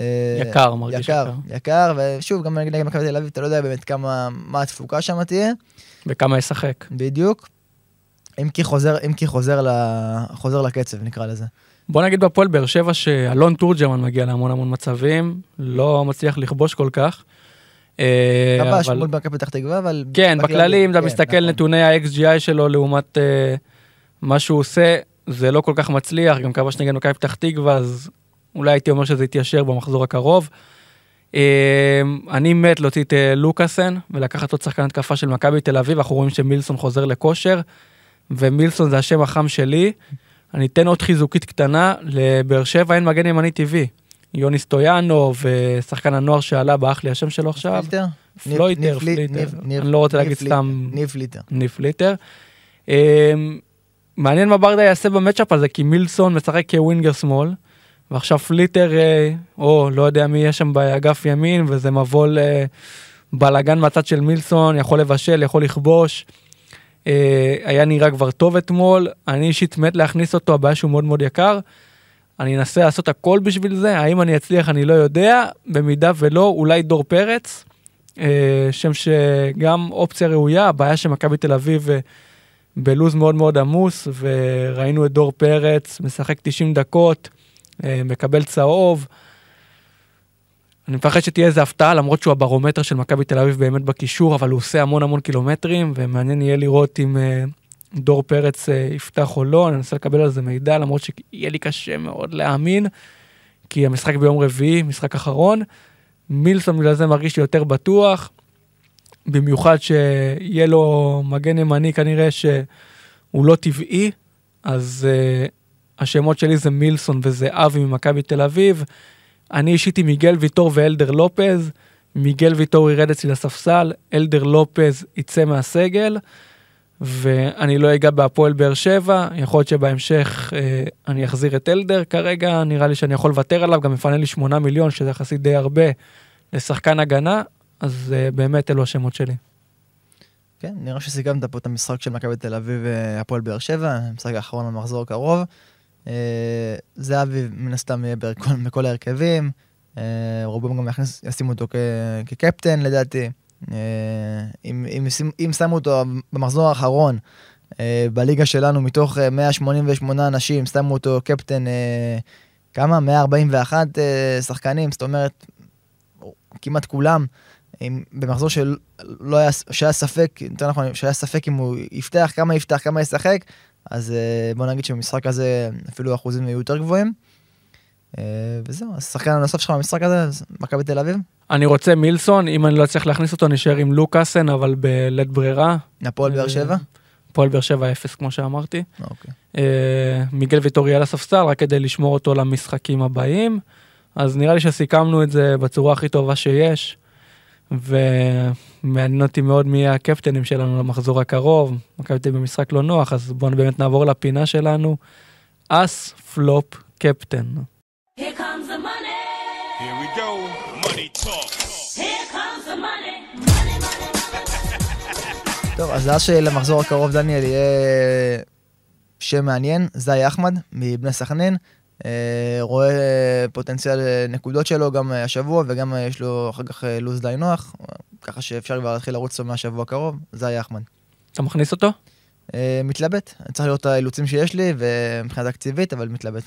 אה, יקר, מרגיש יקר, יקר. יקר, ושוב, גם נגד מכבי תל אביב, אתה לא יודע באמת כמה, מה התפוקה שם תהיה. וכמה ישחק. בדיוק. אם כי חוזר, אם כי חוזר, ל... חוזר לקצב, נקרא לזה. בוא נגיד בהפועל באר שבע שאלון תורג'מן מגיע להמון המון מצבים, לא מצליח לכבוש כל כך. אה, כבש אבל- מול מכבי פתח תקווה, אבל... כן, בכללי, אם אתה כן, מסתכל נכון. נתוני ה-XGI שלו לעומת אה, מה שהוא עושה, זה לא כל כך מצליח, גם כבש נגד מכבי פתח תקווה, אז אולי הייתי אומר שזה יתיישר במחזור הקרוב. אה, אני מת להוציא את אה, לוקאסן ולקחת עוד שחקן התקפה של מכבי תל אביב, אנחנו רואים שמילסון חוזר לכושר, ומילסון זה השם החם שלי. אני אתן עוד חיזוקית קטנה, לבאר שבע אין מגן ימני טבעי. יוני סטויאנוב ושחקן הנוער שעלה, ברח לי השם שלו עכשיו. פליטר? פלויטר, פליטר. אני לא רוצה להגיד סתם ניב פליטר. ניב פליטר. אמ, מעניין מה ברדה יעשה במצ'אפ הזה, כי מילסון משחק כווינגר שמאל, ועכשיו פליטר, אה, או לא יודע מי יהיה שם באגף ימין, וזה מבוא לבלאגן מהצד של מילסון, יכול לבשל, יכול לכבוש. אה, היה נראה כבר טוב אתמול, אני אישית מת להכניס אותו, הבעיה שהוא מאוד מאוד יקר. אני אנסה לעשות הכל בשביל זה, האם אני אצליח אני לא יודע, במידה ולא, אולי דור פרץ. אה, שם שגם אופציה ראויה, הבעיה שמכבי תל אביב בלוז מאוד מאוד עמוס, וראינו את דור פרץ משחק 90 דקות, מקבל צהוב. אני מפחד שתהיה איזה הפתעה, למרות שהוא הברומטר של מכבי תל אביב באמת בקישור, אבל הוא עושה המון המון קילומטרים, ומעניין יהיה לראות אם אה, דור פרץ אה, יפתח או לא, אני אנסה לקבל על זה מידע, למרות שיהיה לי קשה מאוד להאמין, כי המשחק ביום רביעי, משחק אחרון. מילסון בגלל זה מרגיש לי יותר בטוח, במיוחד שיהיה לו מגן ימני כנראה שהוא לא טבעי, אז השמות שלי זה מילסון וזה אבי ממכבי תל אביב. אני אישית עם מיגל ויטור ואלדר לופז, מיגל ויטור ירד אצלי לספסל, אלדר לופז יצא מהסגל, ואני לא אגע בהפועל באר שבע, יכול להיות שבהמשך אה, אני אחזיר את אלדר, כרגע נראה לי שאני יכול לוותר עליו, גם מפנה לי 8 מיליון, שזה יחסית די הרבה לשחקן הגנה, אז אה, באמת אלו השמות שלי. כן, נראה שסיכמת פה את המשחק של מכבי תל אביב והפועל באר שבע, המשחק האחרון במחזור הקרוב. אה, זהבי מן הסתם יהיה בכל, בכל ההרכבים, אה, רובם גם יכניס, ישימו אותו כ, כקפטן לדעתי. אה, אם, אם, אם שמו אותו במחזור האחרון בליגה שלנו מתוך אה, 188 אנשים, שמו אותו קפטן כמה? 141 אה, שחקנים, זאת אומרת, כמעט כולם. אם, במחזור של לא היה, שהיה ספק, יותר נכון, שהיה ספק אם הוא יפתח, כמה יפתח, כמה ישחק, אז אה, בוא נגיד שבמשחק הזה אפילו האחוזים יהיו יותר גבוהים. אה, וזהו, השחקן הנוסף שלך במשחק הזה, מכבי תל אביב, אני רוצה מילסון, אם אני לא אצליח להכניס אותו, נשאר עם לוקאסן, אבל בלית ברירה. הפועל באר שבע. הפועל באר שבע 0, כמו שאמרתי. אוקיי. אה, מיגל על הספסל, רק כדי לשמור אותו למשחקים הבאים. אז נראה לי שסיכמנו את זה בצורה הכי טובה שיש. ומעניין אותי מאוד מי הקפטנים שלנו למחזור הקרוב. מכבי תל במשחק לא נוח, אז בואו באמת נעבור לפינה שלנו. אס פלופ קפטן. Here comes the money. Here we go. Money talk. Here comes the money. Money, money, money. טוב, אז אז שלמחזור הקרוב, דניאל, יהיה שם מעניין, זי אחמד, מבני סכנין. אה, רואה אה, פוטנציאל אה, נקודות שלו גם השבוע, וגם יש לו אחר כך לו"ז די נוח, ככה שאפשר כבר להתחיל לרוץ אותו מהשבוע הקרוב, זה היה אחמד. אתה מכניס אותו? מתלבט, צריך לראות את האילוצים שיש לי, ומבחינה תקציבית, אבל מתלבט.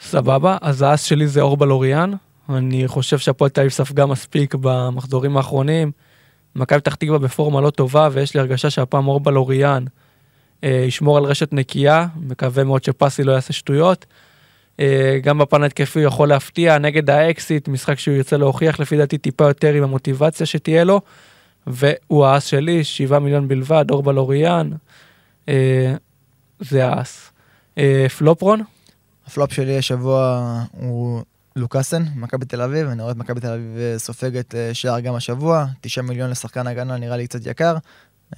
סבבה, אז האס שלי זה אורבל אוריאן. אני חושב שהפועל תל אביב ספגה מספיק במחזורים האחרונים. מכבי פתח תקווה בפורמה לא טובה, ויש לי הרגשה שהפעם אורבל אוריאן אה, ישמור על רשת נקייה, מקווה מאוד שפסי לא יעשה שטויות. אה, גם בפן ההתקפי הוא יכול להפתיע נגד האקסית, משחק שהוא ירצה להוכיח לפי דעתי טיפה יותר עם המוטיבציה שתהיה לו. והוא האס שלי, 7 מיליון בלבד, אורבל אוריאן. אה, זה האס. אה, פלופ, רון? הפלופ שלי השבוע הוא לוקאסן, מכבי תל אביב, אני רואה את מכבי תל אביב אה, סופגת אה, שער גם השבוע, 9 מיליון לשחקן הגנה נראה לי קצת יקר,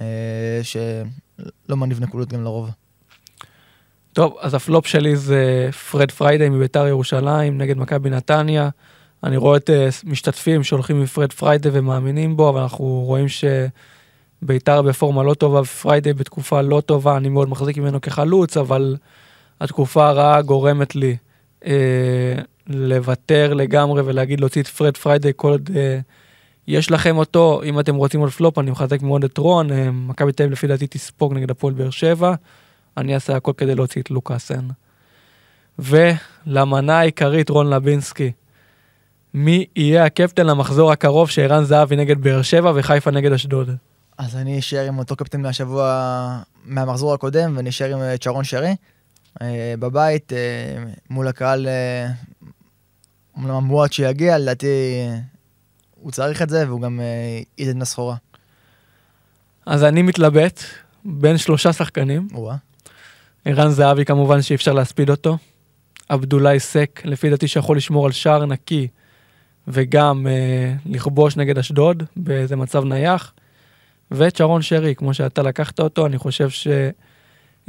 אה, שלא מניב נקודות גם לרוב. טוב, אז הפלופ שלי זה פרד פריידי מביתר ירושלים נגד מכבי נתניה. אני רואה את אה, משתתפים שהולכים עם פרד פריידי ומאמינים בו, אבל אנחנו רואים שביתר בפורמה לא טובה ופריידי בתקופה לא טובה, אני מאוד מחזיק ממנו כחלוץ, אבל התקופה הרעה גורמת לי אה, לוותר לגמרי ולהגיד להוציא את פרד פריידי כל עוד אה, יש לכם אותו, אם אתם רוצים עוד פלופ, אני מחזק מאוד את רון, אה, מכבי תל לפי דעתי תספוג נגד הפועל באר שבע. אני אעשה הכל כדי להוציא את לוקאסן. ולמנה העיקרית רון לבינסקי. מי יהיה הקפטן למחזור הקרוב שערן זהבי נגד באר שבע וחיפה נגד אשדוד? אז אני אשאר עם אותו קפטן מהשבוע, מהמחזור הקודם, ואני אשאר עם אה, צ'רון שרי. אה, בבית, אה, מול הקהל, אומנם המועט שיגיע, לדעתי הוא צריך את זה, והוא גם ייתן את הסחורה. אז אני מתלבט בין שלושה שחקנים. או-אה. ערן זהבי כמובן שאי אפשר להספיד אותו. עבדולאי סק, לפי דעתי שיכול לשמור על שער נקי וגם אה, לכבוש נגד אשדוד באיזה מצב נייח. וצ'רון שרי, כמו שאתה לקחת אותו, אני חושב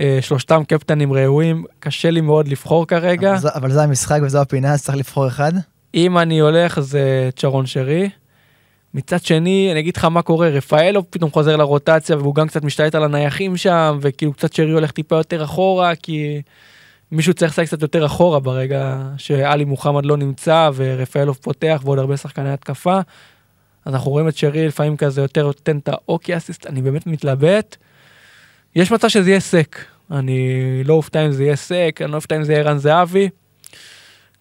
ששלושתם קפטנים ראויים, קשה לי מאוד לבחור כרגע. אבל זה- אבל זה המשחק וזו הפינה, אז צריך לבחור אחד. אם אני הולך זה צ'רון שרי. מצד שני, אני אגיד לך מה קורה, רפאלו פתאום חוזר לרוטציה והוא גם קצת משתלט על הנייחים שם, וכאילו קצת שרי הולך טיפה יותר אחורה, כי מישהו צריך לשחק קצת יותר אחורה ברגע שאלי מוחמד לא נמצא ורפאלו פותח ועוד הרבה שחקני התקפה. אז אנחנו רואים את שרי לפעמים כזה יותר נותן את האוקי אסיסט, אני באמת מתלבט. יש מצב שזה יהיה סק, אני לא אופתע אם זה יהיה סק, אני לא אופתע אם זה יהיה ערן זהבי.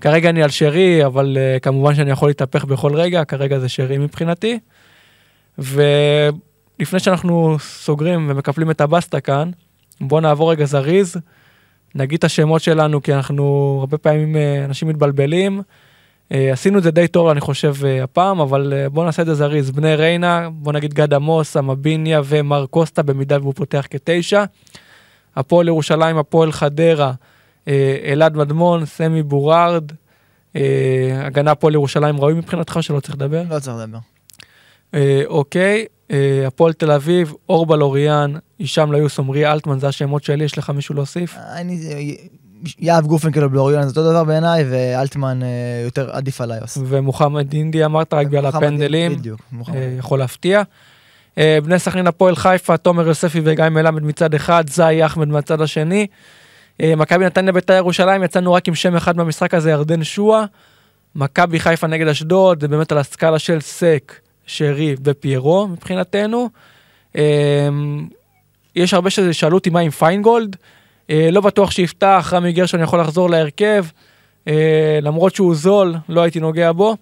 כרגע אני על שרי, אבל uh, כמובן שאני יכול להתהפך בכל רגע, כרגע זה שרי מבחינתי. ולפני שאנחנו סוגרים ומקפלים את הבסטה כאן, בואו נעבור רגע זריז, נגיד את השמות שלנו, כי אנחנו הרבה פעמים uh, אנשים מתבלבלים. Uh, עשינו את זה די טוב, אני חושב, uh, הפעם, אבל uh, בואו נעשה את זה זריז. בני ריינה, בואו נגיד גד עמוס, אמביניה ומר קוסטה, במידה והוא פותח כתשע. הפועל ירושלים, הפועל חדרה, אלעד מדמון, סמי בורארד, אה, הגנה הפועל ירושלים ראוי מבחינתך שלא צריך לדבר? לא צריך לדבר. אה, אוקיי, אה, הפועל תל אביב, אורבל אוריאן, הישאם ליוס, עמרי אלטמן, זה השמות שלי, יש לך מישהו להוסיף? אני... יהב גופנקל ובלוריון זה אותו דבר בעיניי, ואלטמן אה, יותר עדיף על איוס. ומוחמד אינדי אמרת רק בגלל הפנדלים, בדיוק. אה, יכול להפתיע. אה, בני סכנין הפועל חיפה, תומר יוספי וגיא מלמד מצד אחד, זאי אחמד מהצד השני. אה, מכבי נתניה בית"ר ירושלים, יצאנו רק עם שם אחד במשחק הזה, ירדן שועה. מכבי חיפה נגד אשדוד, זה באמת על הסקאלה של סק, שרי ופיירו מבחינתנו. אה, יש הרבה ששאלו אותי מה עם פיינגולד, אה, לא בטוח שיפתח, רמי גרשון יכול לחזור להרכב, למרות שהוא זול, לא הייתי נוגע בו.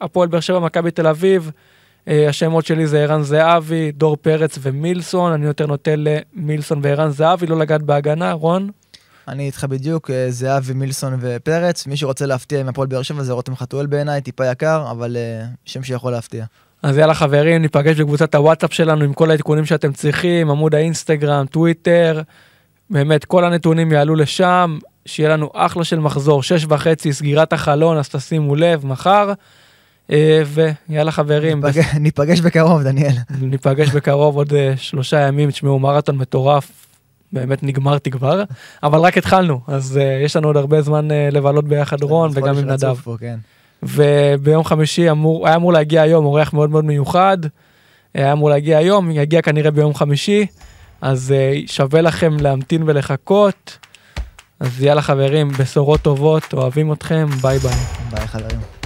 הפועל באר שבע, מכבי תל אביב, השמות שלי זה ערן זהבי, דור פרץ ומילסון, אני יותר נוטה למילסון וערן זהבי, לא לגעת בהגנה, רון? אני איתך בדיוק, אה, זהבי, מילסון ופרץ. מי שרוצה להפתיע עם הפועל באר שבע זה רותם חתואל בעיניי, טיפה יקר, אבל אה, שם שיכול להפתיע. אז יאללה חברים, ניפגש בקבוצת הוואטסאפ שלנו עם כל העדכונים שאתם צריכים, עמוד האינסטגרם, טוויטר, באמת כל הנתונים יעלו לשם, שיהיה לנו אחלה של מחזור, שש וחצי, סגירת החלון, אז תשימו לב, מחר. אה, ויאללה חברים, בס- ניפגש- ניפגש בקרוב, דניאל. ניפגש בקרוב עוד אה, שלושה ימים, תשמעו מרתון מטורף, באמת נגמרתי כבר, אבל רק התחלנו, אז אה, יש לנו עוד הרבה זמן אה, לבלות ביחד רון וגם עם נדב. פה, כן. וביום חמישי אמור, היה אמור להגיע היום אורח מאוד מאוד מיוחד, היה אמור להגיע היום, יגיע כנראה ביום חמישי, אז אה, שווה לכם להמתין ולחכות. אז יאללה חברים, בשורות טובות, אוהבים אתכם, ביי ביי. ביי חברים.